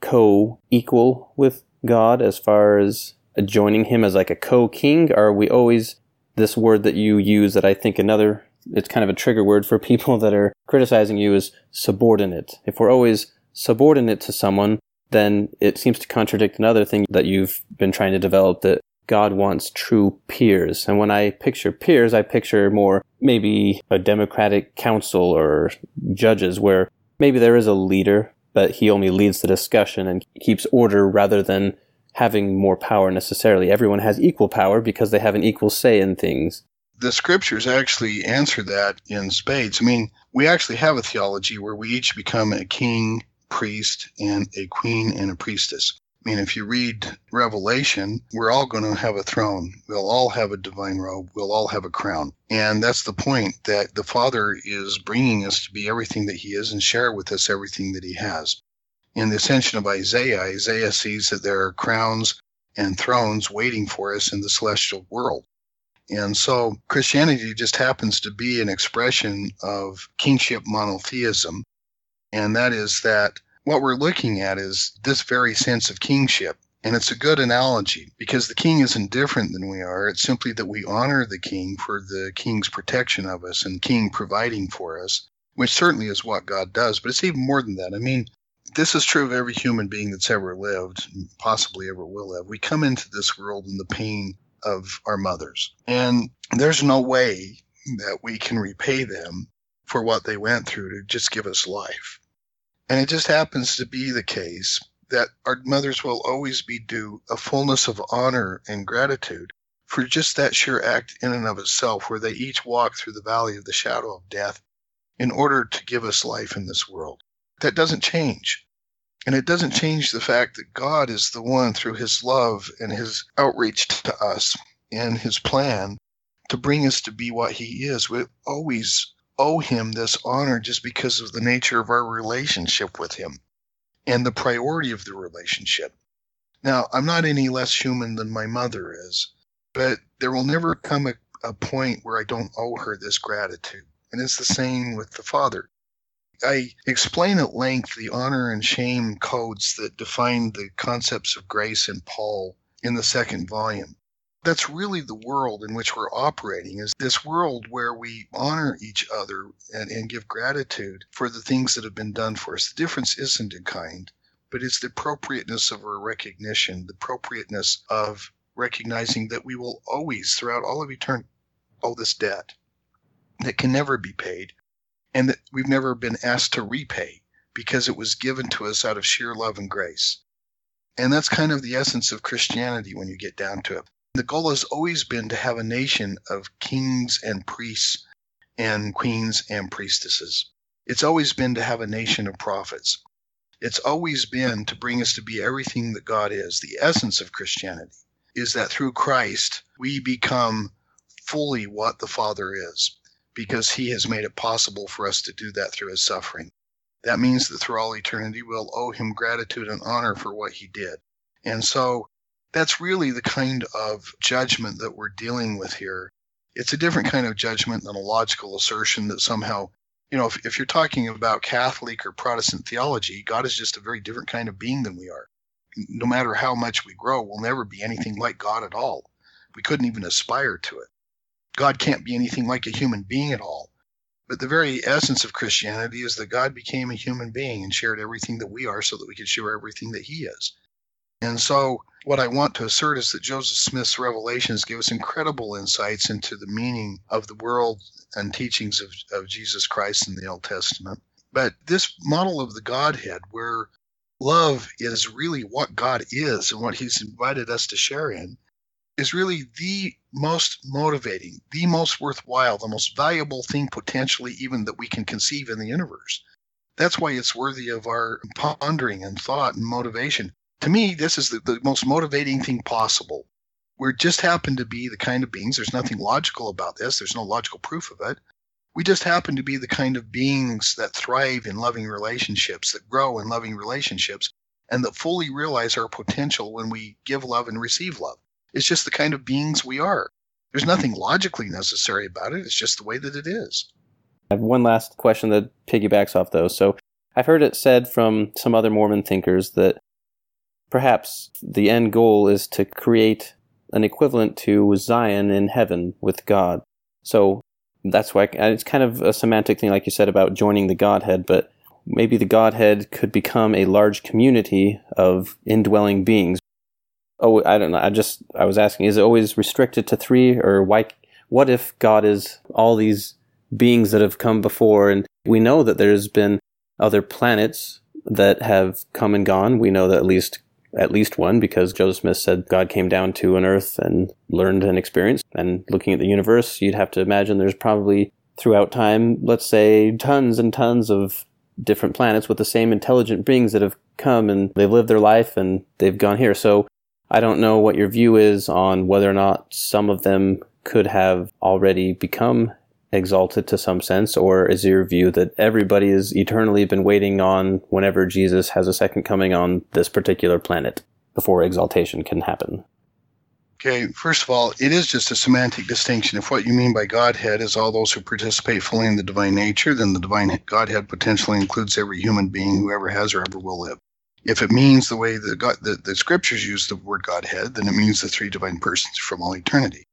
co equal with God as far as joining Him as like a co king? Or are we always this word that you use that I think another, it's kind of a trigger word for people that are criticizing you is subordinate. If we're always subordinate to someone, then it seems to contradict another thing that you've been trying to develop that God wants true peers. And when I picture peers, I picture more maybe a democratic council or judges where maybe there is a leader, but he only leads the discussion and keeps order rather than having more power necessarily. Everyone has equal power because they have an equal say in things. The scriptures actually answer that in spades. I mean, we actually have a theology where we each become a king priest and a queen and a priestess. I mean, if you read Revelation, we're all going to have a throne. We'll all have a divine robe. We'll all have a crown. And that's the point that the Father is bringing us to be everything that He is and share with us everything that He has. In the ascension of Isaiah, Isaiah sees that there are crowns and thrones waiting for us in the celestial world. And so Christianity just happens to be an expression of kingship monotheism and that is that what we're looking at is this very sense of kingship. And it's a good analogy because the king isn't different than we are. It's simply that we honor the king for the king's protection of us and king providing for us, which certainly is what God does. But it's even more than that. I mean, this is true of every human being that's ever lived, possibly ever will live. We come into this world in the pain of our mothers. And there's no way that we can repay them for what they went through to just give us life. And it just happens to be the case that our mothers will always be due a fullness of honor and gratitude for just that sheer act in and of itself, where they each walk through the valley of the shadow of death in order to give us life in this world. That doesn't change. And it doesn't change the fact that God is the one, through his love and his outreach to us and his plan, to bring us to be what he is. We always owe him this honor just because of the nature of our relationship with him and the priority of the relationship. Now, I'm not any less human than my mother is, but there will never come a, a point where I don't owe her this gratitude. and it's the same with the Father. I explain at length the honor and shame codes that define the concepts of grace and Paul in the second volume. That's really the world in which we're operating, is this world where we honor each other and, and give gratitude for the things that have been done for us. The difference isn't in kind, but it's the appropriateness of our recognition, the appropriateness of recognizing that we will always, throughout all of eternity, owe this debt that can never be paid and that we've never been asked to repay because it was given to us out of sheer love and grace. And that's kind of the essence of Christianity when you get down to it. The goal has always been to have a nation of kings and priests and queens and priestesses. It's always been to have a nation of prophets. It's always been to bring us to be everything that God is. The essence of Christianity is that through Christ, we become fully what the Father is because he has made it possible for us to do that through his suffering. That means that through all eternity, we'll owe him gratitude and honor for what he did. And so that's really the kind of judgment that we're dealing with here. It's a different kind of judgment than a logical assertion that somehow, you know, if, if you're talking about Catholic or Protestant theology, God is just a very different kind of being than we are. No matter how much we grow, we'll never be anything like God at all. We couldn't even aspire to it. God can't be anything like a human being at all. But the very essence of Christianity is that God became a human being and shared everything that we are so that we could share everything that he is. And so, what I want to assert is that Joseph Smith's revelations give us incredible insights into the meaning of the world and teachings of, of Jesus Christ in the Old Testament. But this model of the Godhead, where love is really what God is and what he's invited us to share in, is really the most motivating, the most worthwhile, the most valuable thing potentially even that we can conceive in the universe. That's why it's worthy of our pondering and thought and motivation. To me, this is the, the most motivating thing possible. We just happen to be the kind of beings, there's nothing logical about this, there's no logical proof of it. We just happen to be the kind of beings that thrive in loving relationships, that grow in loving relationships, and that fully realize our potential when we give love and receive love. It's just the kind of beings we are. There's nothing logically necessary about it. It's just the way that it is. I have one last question that piggybacks off those. So I've heard it said from some other Mormon thinkers that perhaps the end goal is to create an equivalent to Zion in heaven with God. So that's why it's kind of a semantic thing, like you said about joining the Godhead, but maybe the Godhead could become a large community of indwelling beings oh, I don't know. I just I was asking, is it always restricted to three, or why? What if God is all these beings that have come before, and we know that there's been other planets that have come and gone. We know that at least at least one because Joseph Smith said God came down to an earth and learned and experienced. And looking at the universe, you'd have to imagine there's probably throughout time, let's say, tons and tons of different planets with the same intelligent beings that have come and they've lived their life and they've gone here. So I don't know what your view is on whether or not some of them could have already become exalted to some sense, or is your view that everybody has eternally been waiting on whenever Jesus has a second coming on this particular planet before exaltation can happen? Okay, first of all, it is just a semantic distinction. If what you mean by Godhead is all those who participate fully in the divine nature, then the divine Godhead potentially includes every human being who ever has or ever will live. If it means the way the, God, the, the scriptures use the word Godhead, then it means the three divine persons from all eternity.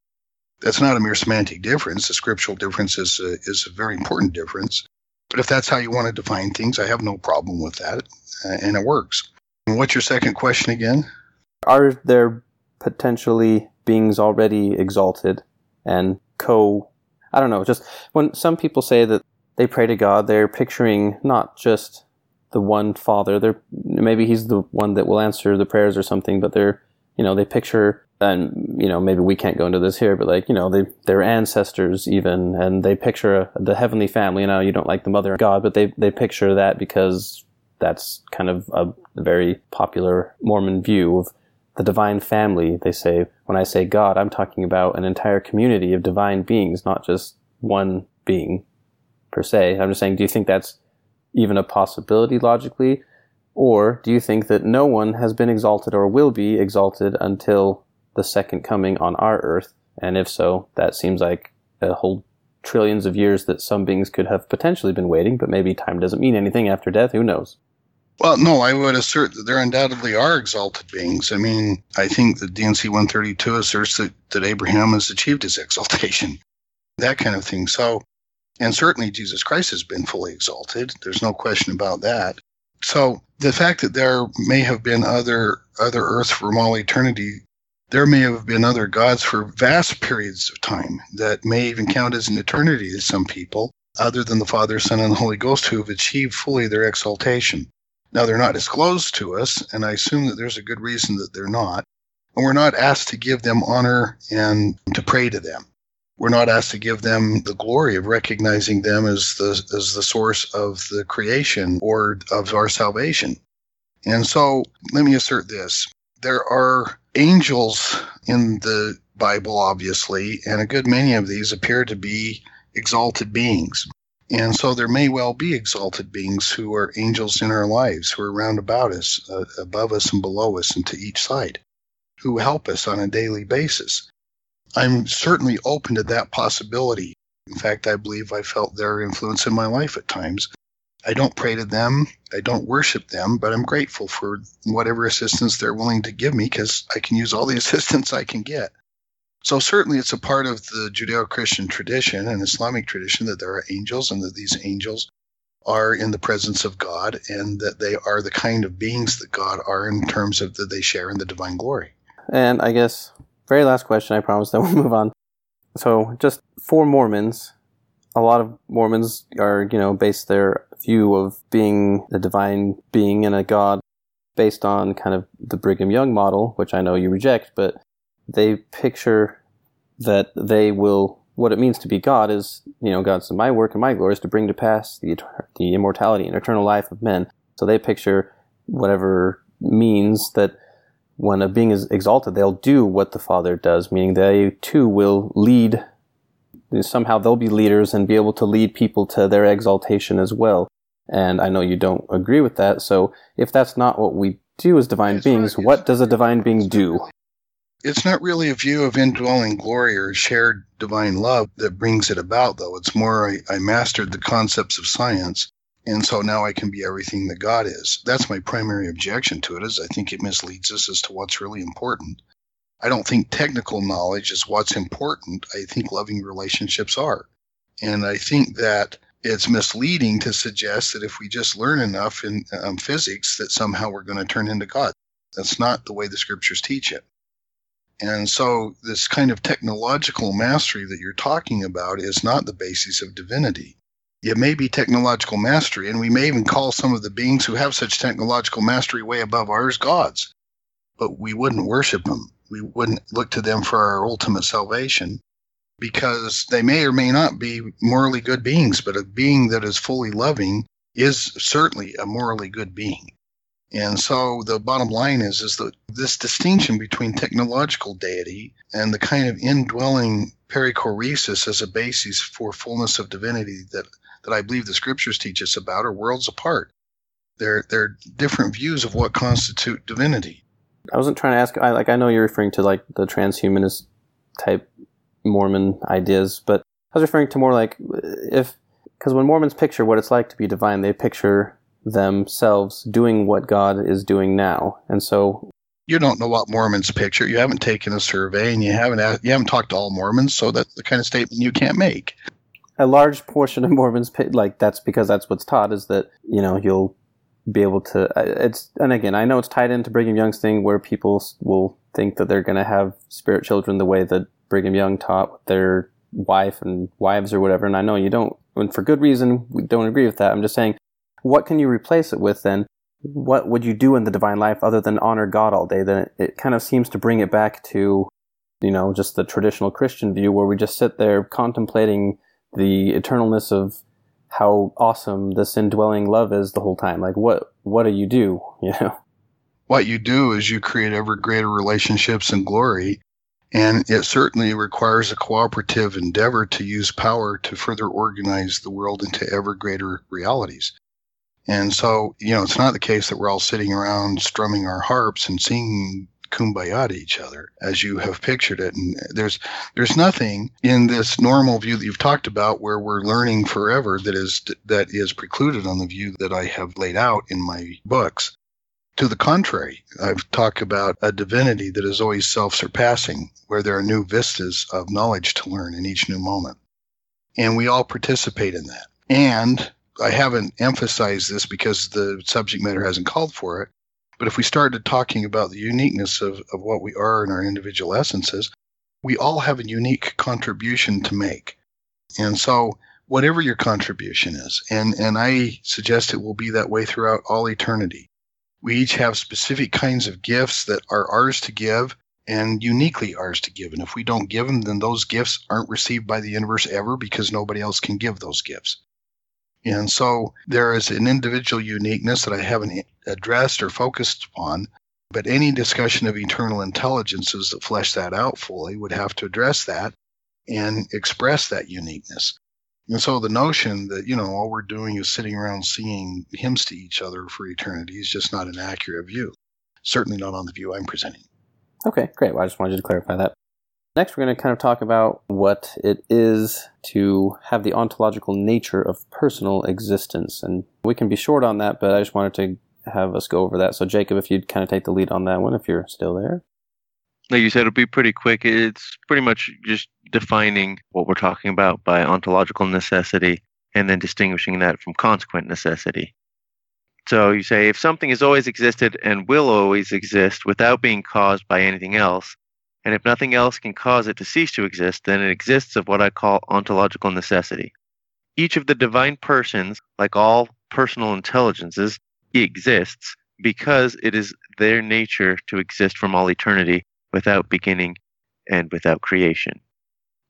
That's not a mere semantic difference. The scriptural difference is a, is a very important difference. But if that's how you want to define things, I have no problem with that, uh, and it works. And what's your second question again? Are there potentially beings already exalted and co? I don't know. Just when some people say that they pray to God, they're picturing not just the one father. They're maybe he's the one that will answer the prayers or something, but they're you know they picture and you know maybe we can't go into this here, but like you know they their ancestors even, and they picture a, the heavenly family. You know you don't like the mother of God, but they they picture that because that's kind of a very popular Mormon view of the divine family. They say when I say God, I'm talking about an entire community of divine beings, not just one being per se. I'm just saying, do you think that's even a possibility logically? Or do you think that no one has been exalted or will be exalted until the second coming on our earth? And if so, that seems like a whole trillions of years that some beings could have potentially been waiting, but maybe time doesn't mean anything after death. Who knows? Well, no, I would assert that there undoubtedly are exalted beings. I mean, I think that D&C 132 asserts that, that Abraham has achieved his exaltation, that kind of thing. So, and certainly Jesus Christ has been fully exalted. There's no question about that. So the fact that there may have been other other Earths from all eternity, there may have been other gods for vast periods of time that may even count as an eternity to some people, other than the Father, Son, and the Holy Ghost, who have achieved fully their exaltation. Now they're not disclosed to us, and I assume that there's a good reason that they're not. And we're not asked to give them honor and to pray to them we're not asked to give them the glory of recognizing them as the as the source of the creation or of our salvation. And so let me assert this. There are angels in the Bible, obviously, and a good many of these appear to be exalted beings. And so there may well be exalted beings who are angels in our lives, who are round about us, uh, above us and below us, and to each side, who help us on a daily basis. I'm certainly open to that possibility. In fact, I believe I felt their influence in my life at times. I don't pray to them, I don't worship them, but I'm grateful for whatever assistance they're willing to give me because I can use all the assistance I can get. So, certainly, it's a part of the Judeo Christian tradition and Islamic tradition that there are angels and that these angels are in the presence of God and that they are the kind of beings that God are in terms of that they share in the divine glory. And I guess very last question, I promise, then we'll move on. So, just for Mormons, a lot of Mormons are, you know, base their view of being a divine being and a god based on kind of the Brigham Young model, which I know you reject, but they picture that they will, what it means to be God is, you know, God said, my work and my glory is to bring to pass the, the immortality and eternal life of men. So they picture whatever means that when a being is exalted, they'll do what the Father does, meaning they too will lead. Somehow they'll be leaders and be able to lead people to their exaltation as well. And I know you don't agree with that. So if that's not what we do as divine beings, what does a divine being do? It's not really a view of indwelling glory or shared divine love that brings it about, though. It's more I, I mastered the concepts of science and so now I can be everything that God is. That's my primary objection to it is I think it misleads us as to what's really important. I don't think technical knowledge is what's important. I think loving relationships are. And I think that it's misleading to suggest that if we just learn enough in um, physics that somehow we're going to turn into God. That's not the way the scriptures teach it. And so this kind of technological mastery that you're talking about is not the basis of divinity it may be technological mastery, and we may even call some of the beings who have such technological mastery way above ours gods. But we wouldn't worship them. We wouldn't look to them for our ultimate salvation because they may or may not be morally good beings, but a being that is fully loving is certainly a morally good being. And so the bottom line is is that this distinction between technological deity and the kind of indwelling perichoresis as a basis for fullness of divinity that that I believe the scriptures teach us about are worlds apart. They're they're different views of what constitute divinity. I wasn't trying to ask. I like I know you're referring to like the transhumanist type Mormon ideas, but I was referring to more like if because when Mormons picture what it's like to be divine, they picture themselves doing what God is doing now, and so you don't know what Mormons picture. You haven't taken a survey, and you haven't you haven't talked to all Mormons, so that's the kind of statement you can't make a large portion of Mormons like that's because that's what's taught is that you know you'll be able to uh, it's and again I know it's tied into Brigham Young's thing where people will think that they're going to have spirit children the way that Brigham Young taught with their wife and wives or whatever and I know you don't and for good reason we don't agree with that. I'm just saying what can you replace it with then? What would you do in the divine life other than honor God all day? Then it, it kind of seems to bring it back to you know just the traditional Christian view where we just sit there contemplating the eternalness of how awesome this indwelling love is the whole time. Like what what do you do? You know? What you do is you create ever greater relationships and glory. And it certainly requires a cooperative endeavor to use power to further organize the world into ever greater realities. And so, you know, it's not the case that we're all sitting around strumming our harps and singing kumbaya to each other as you have pictured it. And there's there's nothing in this normal view that you've talked about where we're learning forever that is that is precluded on the view that I have laid out in my books. To the contrary, I've talked about a divinity that is always self surpassing, where there are new vistas of knowledge to learn in each new moment. And we all participate in that. And I haven't emphasized this because the subject matter hasn't called for it. But if we started talking about the uniqueness of, of what we are in our individual essences, we all have a unique contribution to make. And so, whatever your contribution is, and, and I suggest it will be that way throughout all eternity, we each have specific kinds of gifts that are ours to give and uniquely ours to give. And if we don't give them, then those gifts aren't received by the universe ever because nobody else can give those gifts. And so there is an individual uniqueness that I haven't addressed or focused upon, but any discussion of eternal intelligences that flesh that out fully would have to address that and express that uniqueness. And so the notion that, you know, all we're doing is sitting around singing hymns to each other for eternity is just not an accurate view. Certainly not on the view I'm presenting. Okay, great. Well, I just wanted to clarify that. Next, we're going to kind of talk about what it is to have the ontological nature of personal existence. And we can be short on that, but I just wanted to have us go over that. So, Jacob, if you'd kind of take the lead on that one, if you're still there. Like you said, it'll be pretty quick. It's pretty much just defining what we're talking about by ontological necessity and then distinguishing that from consequent necessity. So you say if something has always existed and will always exist without being caused by anything else, and if nothing else can cause it to cease to exist, then it exists of what I call ontological necessity. Each of the divine persons, like all personal intelligences, exists because it is their nature to exist from all eternity without beginning and without creation.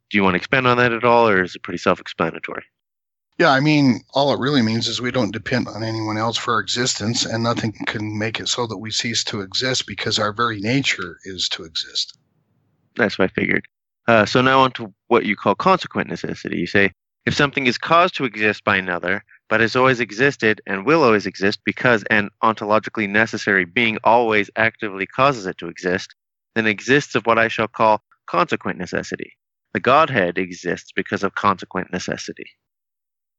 Do you want to expand on that at all, or is it pretty self explanatory? Yeah, I mean, all it really means is we don't depend on anyone else for our existence, and nothing can make it so that we cease to exist because our very nature is to exist. That's what I figured. Uh, so now on to what you call consequent necessity. You say, if something is caused to exist by another, but has always existed and will always exist because an ontologically necessary being always actively causes it to exist, then exists of what I shall call consequent necessity. The Godhead exists because of consequent necessity.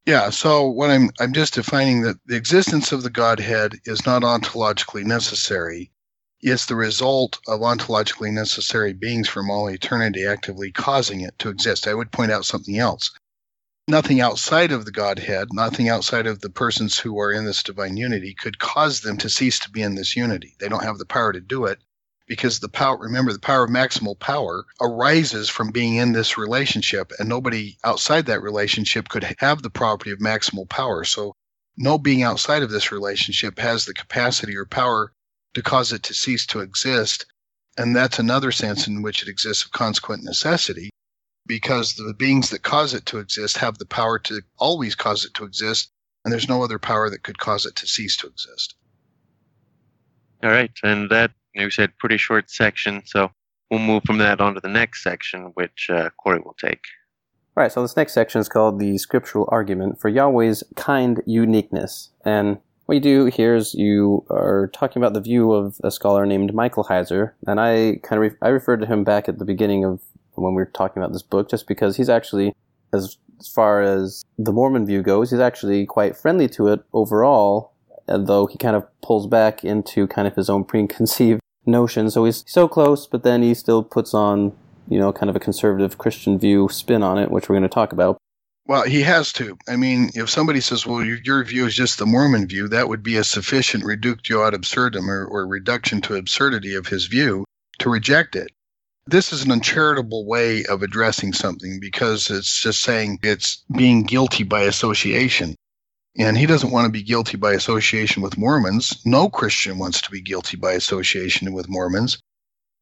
Yeah, so what I'm I'm just defining that the existence of the Godhead is not ontologically necessary. It's the result of ontologically necessary beings from all eternity actively causing it to exist. I would point out something else. Nothing outside of the Godhead, nothing outside of the persons who are in this divine unity could cause them to cease to be in this unity. They don't have the power to do it because the power remember the power of maximal power arises from being in this relationship and nobody outside that relationship could have the property of maximal power so no being outside of this relationship has the capacity or power to cause it to cease to exist and that's another sense in which it exists of consequent necessity because the beings that cause it to exist have the power to always cause it to exist and there's no other power that could cause it to cease to exist all right and that you said pretty short section, so we'll move from that on to the next section, which uh, Corey will take. All right, so this next section is called the scriptural argument for Yahweh's kind uniqueness. And what you do here is you are talking about the view of a scholar named Michael Heiser, and I kind of re- I referred to him back at the beginning of when we were talking about this book, just because he's actually, as far as the Mormon view goes, he's actually quite friendly to it overall, though he kind of pulls back into kind of his own preconceived notion. So he's so close, but then he still puts on, you know, kind of a conservative Christian view spin on it, which we're going to talk about. Well, he has to. I mean, if somebody says, well, your, view is just the Mormon view, that would be a sufficient reductio ad absurdum or, or reduction to absurdity of his view to reject it. This is an uncharitable way of addressing something because it's just saying it's being guilty by association. And he doesn't want to be guilty by association with Mormons. No Christian wants to be guilty by association with Mormons.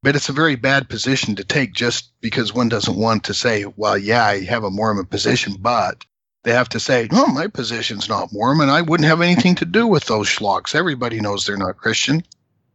But it's a very bad position to take just because one doesn't want to say, well, yeah, I have a Mormon position, but they have to say, no, my position's not Mormon. I wouldn't have anything to do with those schlocks. Everybody knows they're not Christian.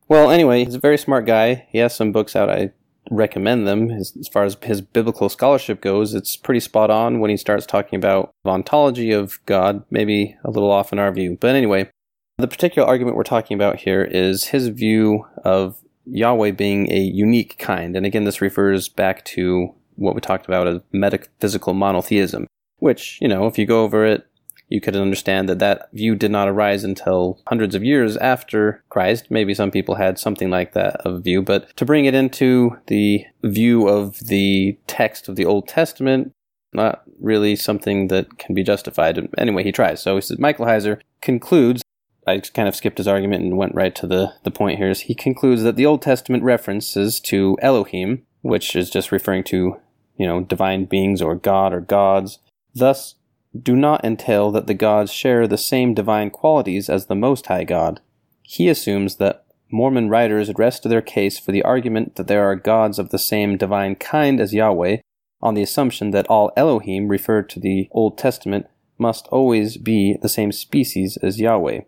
Well, anyway, he's a very smart guy. He has some books out I recommend them. As, as, far as his biblical scholarship goes, it's pretty spot on when he starts talking about ontology of God, maybe a little off in our view. But anyway, the particular argument we're talking about here is his view of Yahweh being a unique kind. And again, this refers back to what we talked about as metaphysical monotheism, which, you know, if you go over it, you could understand that that view did not arise until hundreds of years after Christ. Maybe some people had something like that of view, but to bring it into the view of the text of the Old Testament, not really something that can be justified. Anyway, he tries. So he says Michael Heiser concludes. I kind of skipped his argument and went right to the, the point here. Is he concludes that the Old Testament references to Elohim, which is just referring to, you know, divine beings or God or gods, thus do not entail that the gods share the same divine qualities as the Most High God. He assumes that Mormon writers rest their case for the argument that there are gods of the same divine kind as Yahweh on the assumption that all Elohim referred to the Old Testament must always be the same species as Yahweh.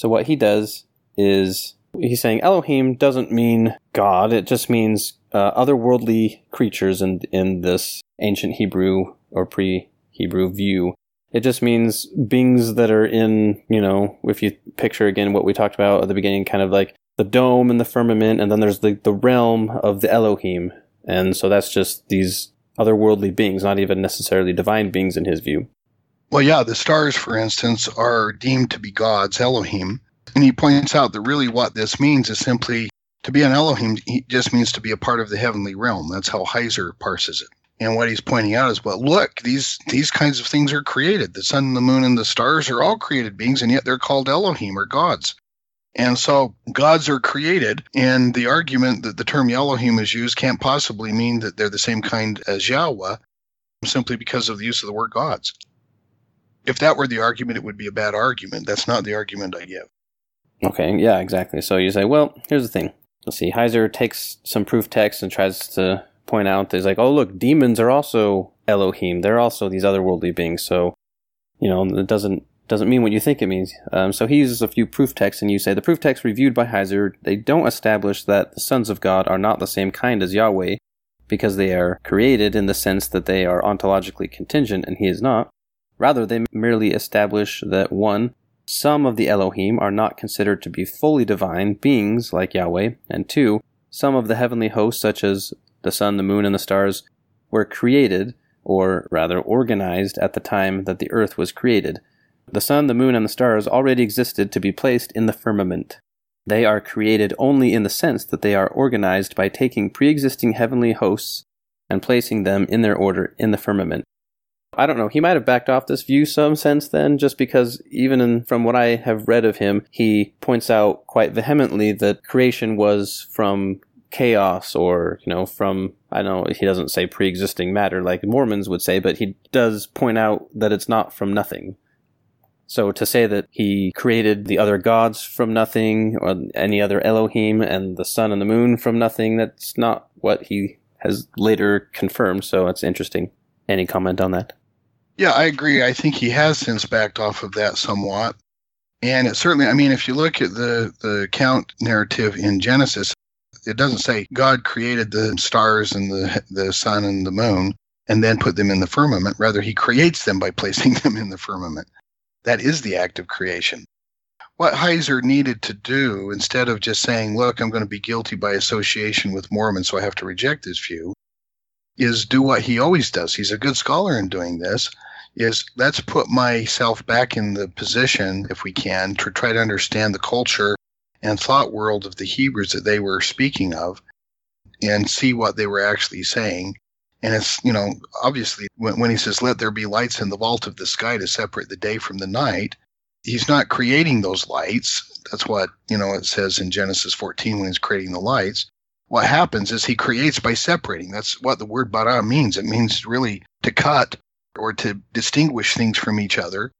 So what he does is he's saying Elohim doesn't mean God, it just means uh, otherworldly creatures in, in this ancient Hebrew or pre Hebrew view. It just means beings that are in, you know, if you picture again what we talked about at the beginning, kind of like the dome and the firmament, and then there's the, the realm of the Elohim. And so that's just these otherworldly beings, not even necessarily divine beings in his view. Well, yeah, the stars, for instance, are deemed to be gods, Elohim. And he points out that really what this means is simply to be an Elohim just means to be a part of the heavenly realm. That's how Heiser parses it. And what he's pointing out is, well, look, these these kinds of things are created. The sun, the moon, and the stars are all created beings, and yet they're called Elohim or gods. And so gods are created, and the argument that the term Elohim is used can't possibly mean that they're the same kind as Yahweh, simply because of the use of the word gods. If that were the argument, it would be a bad argument. That's not the argument I give. Okay, yeah, exactly. So you say, well, here's the thing. Let's see. Heiser takes some proof text and tries to point out is like, oh look, demons are also Elohim. They're also these otherworldly beings. So, you know, it doesn't doesn't mean what you think it means. Um, so he uses a few proof texts, and you say the proof texts reviewed by Heiser they don't establish that the sons of God are not the same kind as Yahweh, because they are created in the sense that they are ontologically contingent, and he is not. Rather, they merely establish that one, some of the Elohim are not considered to be fully divine beings like Yahweh, and two, some of the heavenly hosts, such as the sun, the moon, and the stars were created, or rather organized, at the time that the earth was created. The sun, the moon, and the stars already existed to be placed in the firmament. They are created only in the sense that they are organized by taking pre existing heavenly hosts and placing them in their order in the firmament. I don't know, he might have backed off this view some since then, just because even in, from what I have read of him, he points out quite vehemently that creation was from chaos or, you know, from, I don't know he doesn't say pre existing matter like Mormons would say, but he does point out that it's not from nothing. So to say that he created the other gods from nothing, or any other Elohim and the sun and the moon from nothing, that's not what he has later confirmed. So it's interesting. Any comment on that? Yeah, I agree. I think he has since backed off of that somewhat. And it certainly, I mean, if you look at the, the count narrative in Genesis, it doesn't say God created the stars and the the sun and the moon and then put them in the firmament. Rather, He creates them by placing them in the firmament. That is the act of creation. What Heiser needed to do, instead of just saying, "Look, I'm going to be guilty by association with Mormons, so I have to reject this view," is do what he always does. He's a good scholar in doing this. Is let's put myself back in the position, if we can, to try to understand the culture and thought world of the Hebrews that they were speaking of and see what they were actually saying. And it's, you know, obviously when, when he says, let there be lights in the vault of the sky to separate the day from the night, he's not creating those lights. That's what, you know, it says in Genesis 14 when he's creating the lights. What happens is he creates by separating. That's what the word bara means. It means really to cut or to distinguish things from each other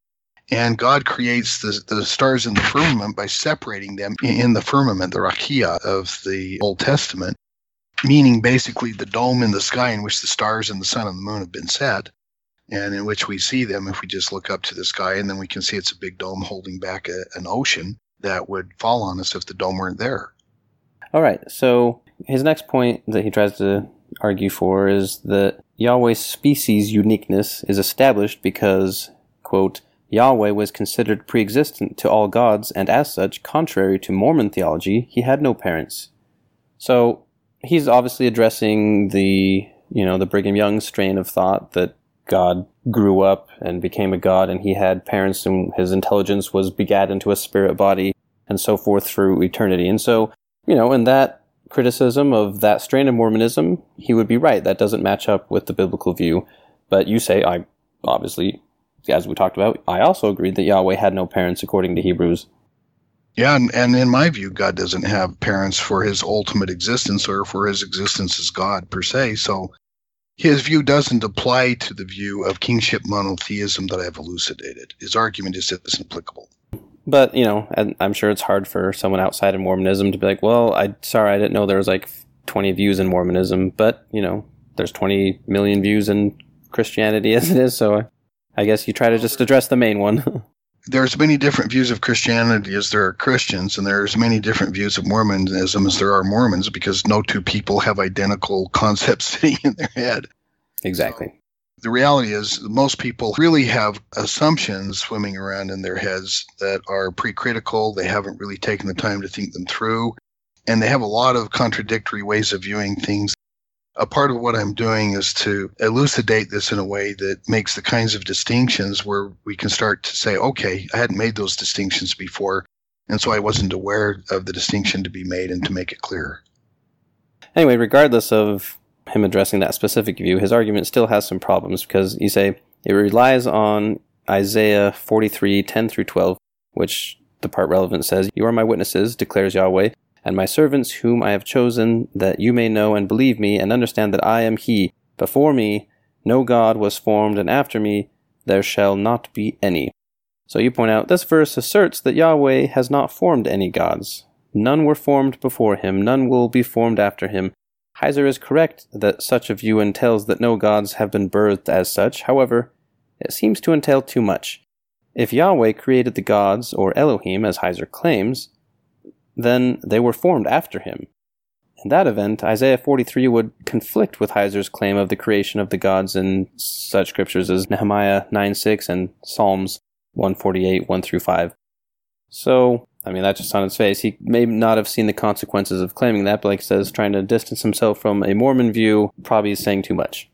and God creates the, the stars in the firmament by separating them in the firmament, the rakia of the Old Testament, meaning basically the dome in the sky in which the stars and the sun and the moon have been set, and in which we see them if we just look up to the sky, and then we can see it's a big dome holding back a, an ocean that would fall on us if the dome weren't there. All right. So his next point that he tries to argue for is that Yahweh's species uniqueness is established because, quote, Yahweh was considered pre-existent to all gods, and as such, contrary to Mormon theology, he had no parents. So he's obviously addressing the, you know, the Brigham Young strain of thought that God grew up and became a god and he had parents and his intelligence was begat into a spirit body and so forth through eternity. And so, you know, in that criticism of that strain of Mormonism, he would be right. That doesn't match up with the biblical view. But you say, I obviously, as we talked about, I also agreed that Yahweh had no parents according to Hebrews. Yeah, and, and in my view, God doesn't have parents for his ultimate existence or for his existence as God per se. So his view doesn't apply to the view of kingship monotheism that I've elucidated. His argument is it's applicable. But you know, I'm sure it's hard for someone outside of Mormonism to be like, "Well, I sorry, I didn't know there was like 20 views in Mormonism." But you know, there's 20 million views in Christianity as it is, so I guess you try to just address the main one. there's many different views of Christianity as there are Christians, and there's many different views of Mormonism as there are Mormons, because no two people have identical concepts sitting in their head. Exactly. The reality is, most people really have assumptions swimming around in their heads that are pre-critical. They haven't really taken the time to think them through, and they have a lot of contradictory ways of viewing things a part of what I'm doing is to elucidate this in a way that makes the kinds of distinctions where we can start to say, okay, I hadn't made those distinctions before, and so I wasn't aware of the distinction to be made and to make it clear. Anyway, regardless of him addressing that specific view, his argument still has some problems because you say it relies on Isaiah 43, 10 through 12, which the part relevant says, You are my witnesses, declares Yahweh, and my servants whom I have chosen, that you may know and believe me, and understand that I am He. Before me no God was formed, and after me there shall not be any. So you point out this verse asserts that Yahweh has not formed any gods. None were formed before him, none will be formed after him. Heiser is correct that such a view entails that no gods have been birthed as such. However, it seems to entail too much. If Yahweh created the gods, or Elohim, as Heiser claims, then they were formed after him. In that event, Isaiah 43 would conflict with Heiser's claim of the creation of the gods in such scriptures as Nehemiah 9 6 and Psalms 148 1 through 5. So, I mean, that's just on its face. He may not have seen the consequences of claiming that, but like he says, trying to distance himself from a Mormon view probably is saying too much.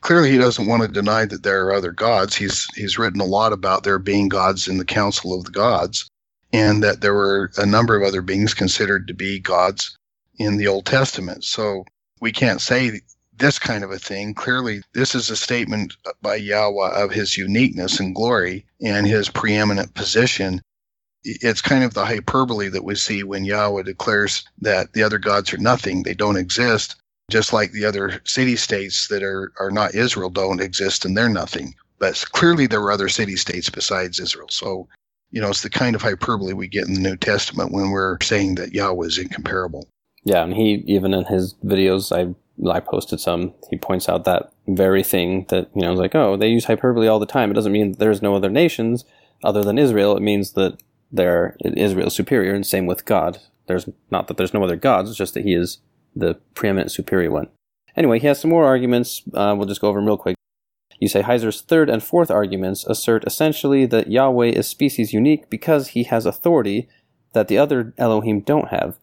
Clearly, he doesn't want to deny that there are other gods. He's he's written a lot about there being gods in the council of the gods and that there were a number of other beings considered to be gods in the Old Testament. So we can't say this kind of a thing. Clearly, this is a statement by Yahweh of his uniqueness and glory and his preeminent position. It's kind of the hyperbole that we see when Yahweh declares that the other gods are nothing, they don't exist, just like the other city states that are, are not Israel don't exist and they're nothing. But clearly, there were other city states besides Israel. So you know, it's the kind of hyperbole we get in the New Testament when we're saying that Yahweh is incomparable. Yeah, and he even in his videos, I I posted some. He points out that very thing that you know, like, oh, they use hyperbole all the time. It doesn't mean there's no other nations other than Israel. It means that there Israel is superior, and same with God. There's not that there's no other gods. It's just that he is the preeminent superior one. Anyway, he has some more arguments. Uh, we'll just go over them real quick. You say Heiser's third and fourth arguments assert essentially that Yahweh is species unique because he has authority that the other Elohim don't have.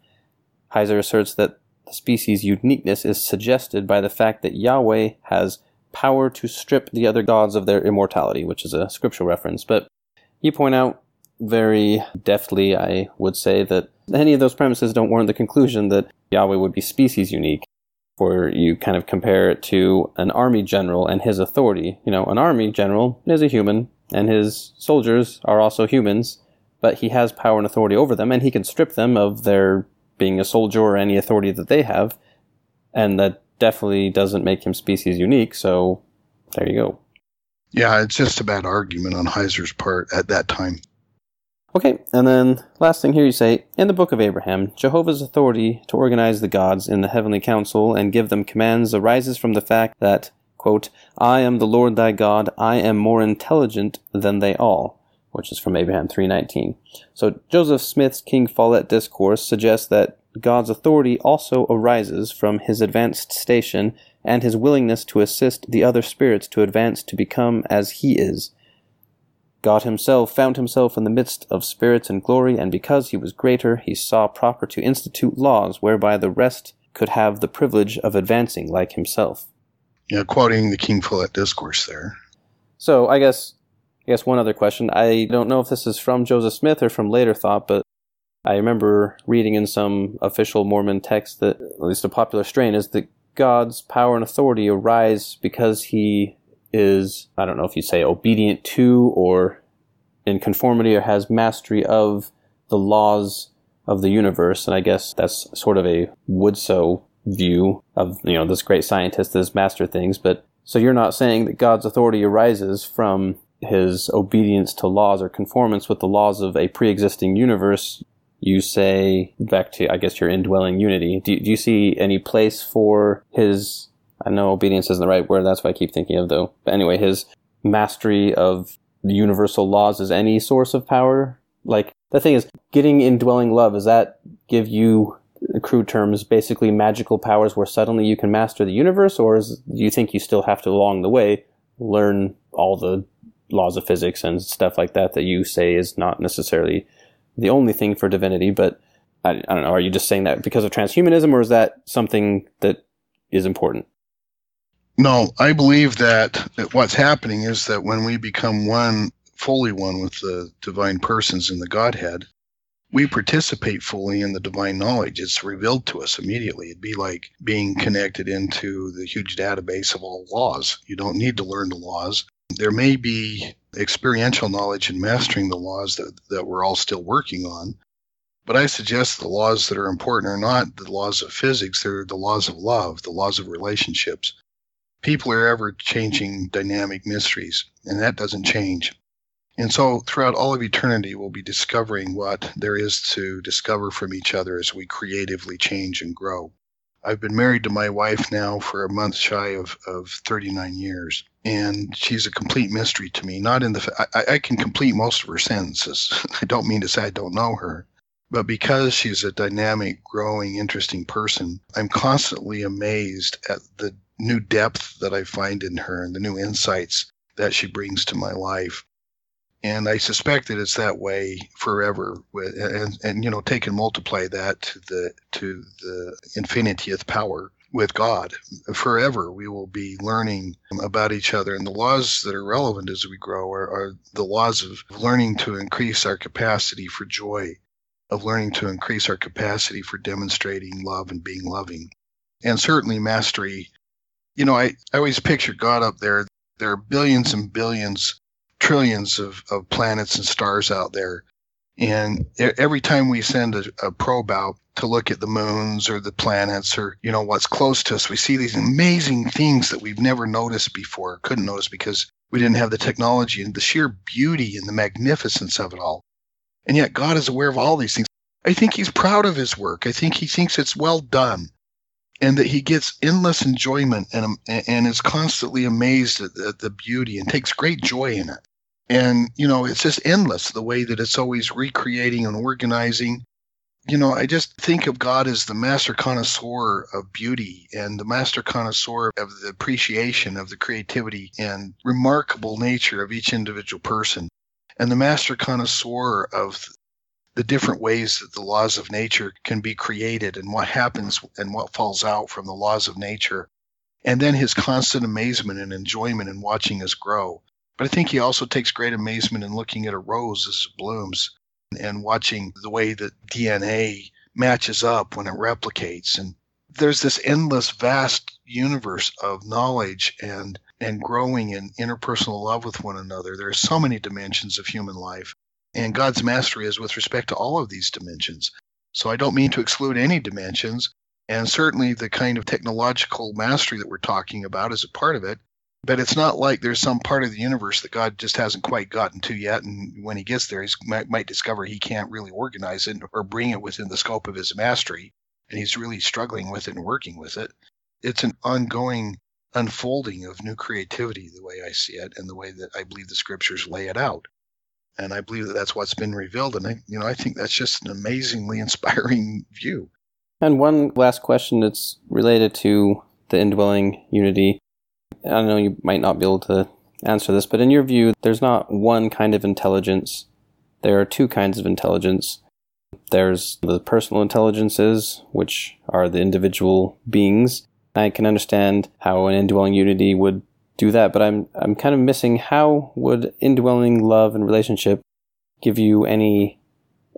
Heiser asserts that the species uniqueness is suggested by the fact that Yahweh has power to strip the other gods of their immortality, which is a scriptural reference. But you point out very deftly, I would say, that any of those premises don't warrant the conclusion that Yahweh would be species unique where you kind of compare it to an army general and his authority. You know, an army general is a human, and his soldiers are also humans, but he has power and authority over them, and he can strip them of their being a soldier or any authority that they have, and that definitely doesn't make him species unique. So there you go. Yeah, it's just a bad argument on Heiser's part at that time. Okay, and then last thing here you say In the book of Abraham, Jehovah's authority to organize the gods in the heavenly council and give them commands arises from the fact that, quote, I am the Lord thy God, I am more intelligent than they all, which is from Abraham 3.19. So Joseph Smith's King Follett discourse suggests that God's authority also arises from his advanced station and his willingness to assist the other spirits to advance to become as he is. God himself found himself in the midst of spirits and glory, and because he was greater, he saw proper to institute laws whereby the rest could have the privilege of advancing like himself. Yeah, quoting the King Follett discourse there. So I guess I guess one other question. I don't know if this is from Joseph Smith or from later thought, but I remember reading in some official Mormon text that at least a popular strain is that God's power and authority arise because he is, I don't know if you say obedient to or in conformity or has mastery of the laws of the universe. And I guess that's sort of a Widtsoe view of, you know, this great scientist has mastered things. But so you're not saying that God's authority arises from his obedience to laws or conformance with the laws of a pre-existing universe. You say back to, I guess, your indwelling unity. Do, do you see any place for his I know obedience isn't the right word. That's what I keep thinking of, though. But anyway, his mastery of the universal laws is any source of power. Like the thing is, getting indwelling love does that give you crude terms, basically magical powers where suddenly you can master the universe, or is, do you think you still have to along the way learn all the laws of physics and stuff like that that you say is not necessarily the only thing for divinity, but I, I don't know. Are you just saying that because of transhumanism, or is that something that is important? No, I believe that, what's happening is that when we become one, fully one with the divine persons in the Godhead, we participate fully in the divine knowledge. It's revealed to us immediately. It'd be like being connected into the huge database of all laws. You don't need to learn the laws. There may be experiential knowledge in mastering the laws that, that we're all still working on. But I suggest the laws that are important are not the laws of physics, they're the laws of love, the laws of relationships people are ever changing dynamic mysteries, and that doesn't change. And so, throughout all of eternity, we'll be discovering what there is to discover from each other as we creatively change and grow. I've been married to my wife now for a month shy of, of 39 years, and she's a complete mystery to me. Not in the, I, I can complete most of her sentences. I don't mean to say I don't know her, but because she's a dynamic, growing, interesting person, I'm constantly amazed at the new depth that I find in her and the new insights that she brings to my life. And I suspect that it's that way forever. With, And, and you know, take and multiply that to the to the infinitieth power with God. Forever, we will be learning about each other. And the laws that are relevant as we grow are, are the laws of learning to increase our capacity for joy, of learning to increase our capacity for demonstrating love and being loving. And certainly mastery you know, I, I always picture God up there. There are billions and billions, trillions of, of planets and stars out there. And every time we send a, a probe out to look at the moons or the planets or, you know, what's close to us, we see these amazing things that we've never noticed before, couldn't notice because we didn't have the technology and the sheer beauty and the magnificence of it all. And yet God is aware of all these things. I think he's proud of his work. I think he thinks it's well done and that he gets endless enjoyment and and is constantly amazed at the, at the beauty and takes great joy in it. And you know, it's just endless the way that it's always recreating and organizing. You know, I just think of God as the master connoisseur of beauty and the master connoisseur of the appreciation of the creativity and remarkable nature of each individual person and the master connoisseur of the different ways that the laws of nature can be created and what happens and what falls out from the laws of nature. And then his constant amazement and enjoyment in watching us grow. But I think he also takes great amazement in looking at a rose as it blooms and watching the way that DNA matches up when it replicates. And there's this endless, vast universe of knowledge and and growing in interpersonal love with one another. There are so many dimensions of human life. And God's mastery is with respect to all of these dimensions. So I don't mean to exclude any dimensions. And certainly the kind of technological mastery that we're talking about is a part of it. But it's not like there's some part of the universe that God just hasn't quite gotten to yet. And when he gets there, he might, might discover he can't really organize it or bring it within the scope of his mastery. And he's really struggling with it and working with it. It's an ongoing unfolding of new creativity, the way I see it, and the way that I believe the scriptures lay it out and I believe that that's what's been revealed. And I, you know, I think that's just an amazingly inspiring view. And one last question that's related to the indwelling unity. I know you might not be able to answer this, but in your view, there's not one kind of intelligence. There are two kinds of intelligence. There's the personal intelligences, which are the individual beings. I can understand how an indwelling unity would do that, but I'm I'm kind of missing how would indwelling love and relationship give you any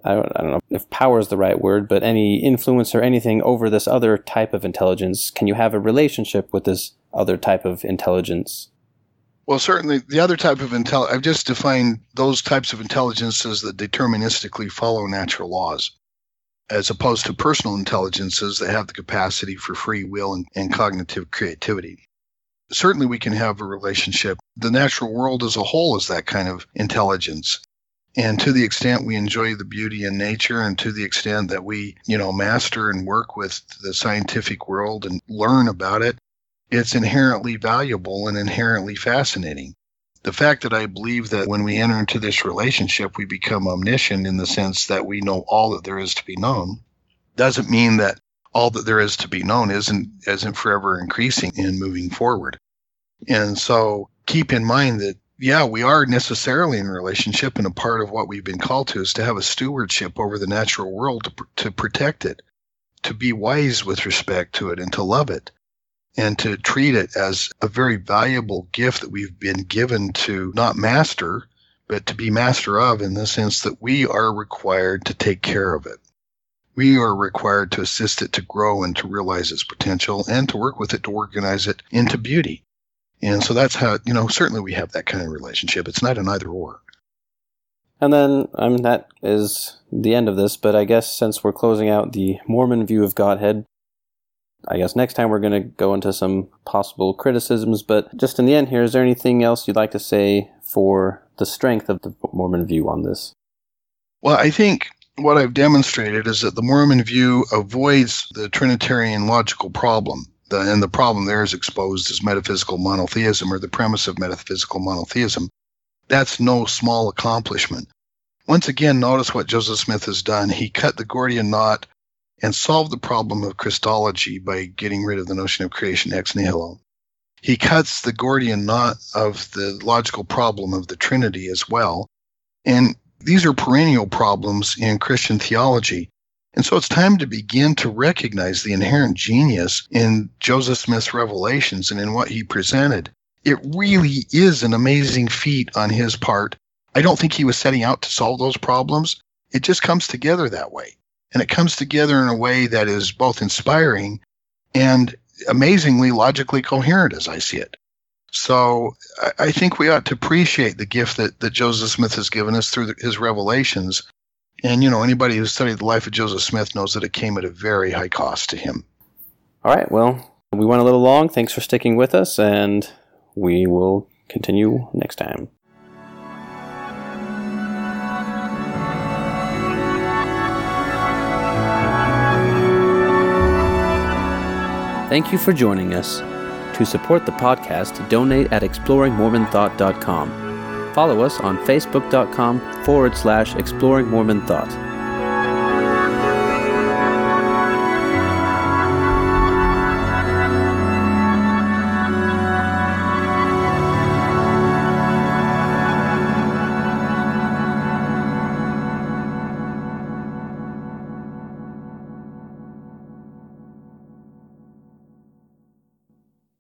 I don't, I don't know if power is the right word, but any influence or anything over this other type of intelligence? Can you have a relationship with this other type of intelligence? Well, certainly the other type of intelligence, I've just defined those types of intelligences that deterministically follow natural laws, as opposed to personal intelligences that have the capacity for free will and, and cognitive creativity. Certainly, we can have a relationship. The natural world as a whole is that kind of intelligence. And to the extent we enjoy the beauty in nature and to the extent that we, you know, master and work with the scientific world and learn about it, it's inherently valuable and inherently fascinating. The fact that I believe that when we enter into this relationship, we become omniscient in the sense that we know all that there is to be known doesn't mean that all that there is to be known isn't isn't forever increasing and moving forward. And so keep in mind that yeah, we are necessarily in relationship, and a part of what we've been called to is to have a stewardship over the natural world to, to protect it, to be wise with respect to it, and to love it, and to treat it as a very valuable gift that we've been given to not master, but to be master of in the sense that we are required to take care of it. We are required to assist it to grow and to realize its potential and to work with it to organize it into beauty. And so that's how, you know, certainly we have that kind of relationship. It's not an either or. And then, I mean, that is the end of this, but I guess since we're closing out the Mormon view of Godhead, I guess next time we're going to go into some possible criticisms. But just in the end here, is there anything else you'd like to say for the strength of the Mormon view on this? Well, I think what I've demonstrated is that the Mormon view avoids the Trinitarian logical problem the, and the problem there is exposed as metaphysical monotheism or the premise of metaphysical monotheism. That's no small accomplishment. Once again, notice what Joseph Smith has done. He cut the Gordian knot and solved the problem of Christology by getting rid of the notion of creation ex nihilo. He cuts the Gordian knot of the logical problem of the Trinity as well. And these are perennial problems in Christian theology. And so it's time to begin to recognize the inherent genius in Joseph Smith's revelations and in what he presented. It really is an amazing feat on his part. I don't think he was setting out to solve those problems. It just comes together that way. And it comes together in a way that is both inspiring and amazingly logically coherent as I see it. So I think we ought to appreciate the gift that, that Joseph Smith has given us through his revelations and, you know, anybody who's studied the life of Joseph Smith knows that it came at a very high cost to him. All right. Well, we went a little long. Thanks for sticking with us, and we will continue next time. Thank you for joining us. To support the podcast, donate at exploringmormonthought.com. Follow us on facebook.com forward slash exploring Mormon Thought.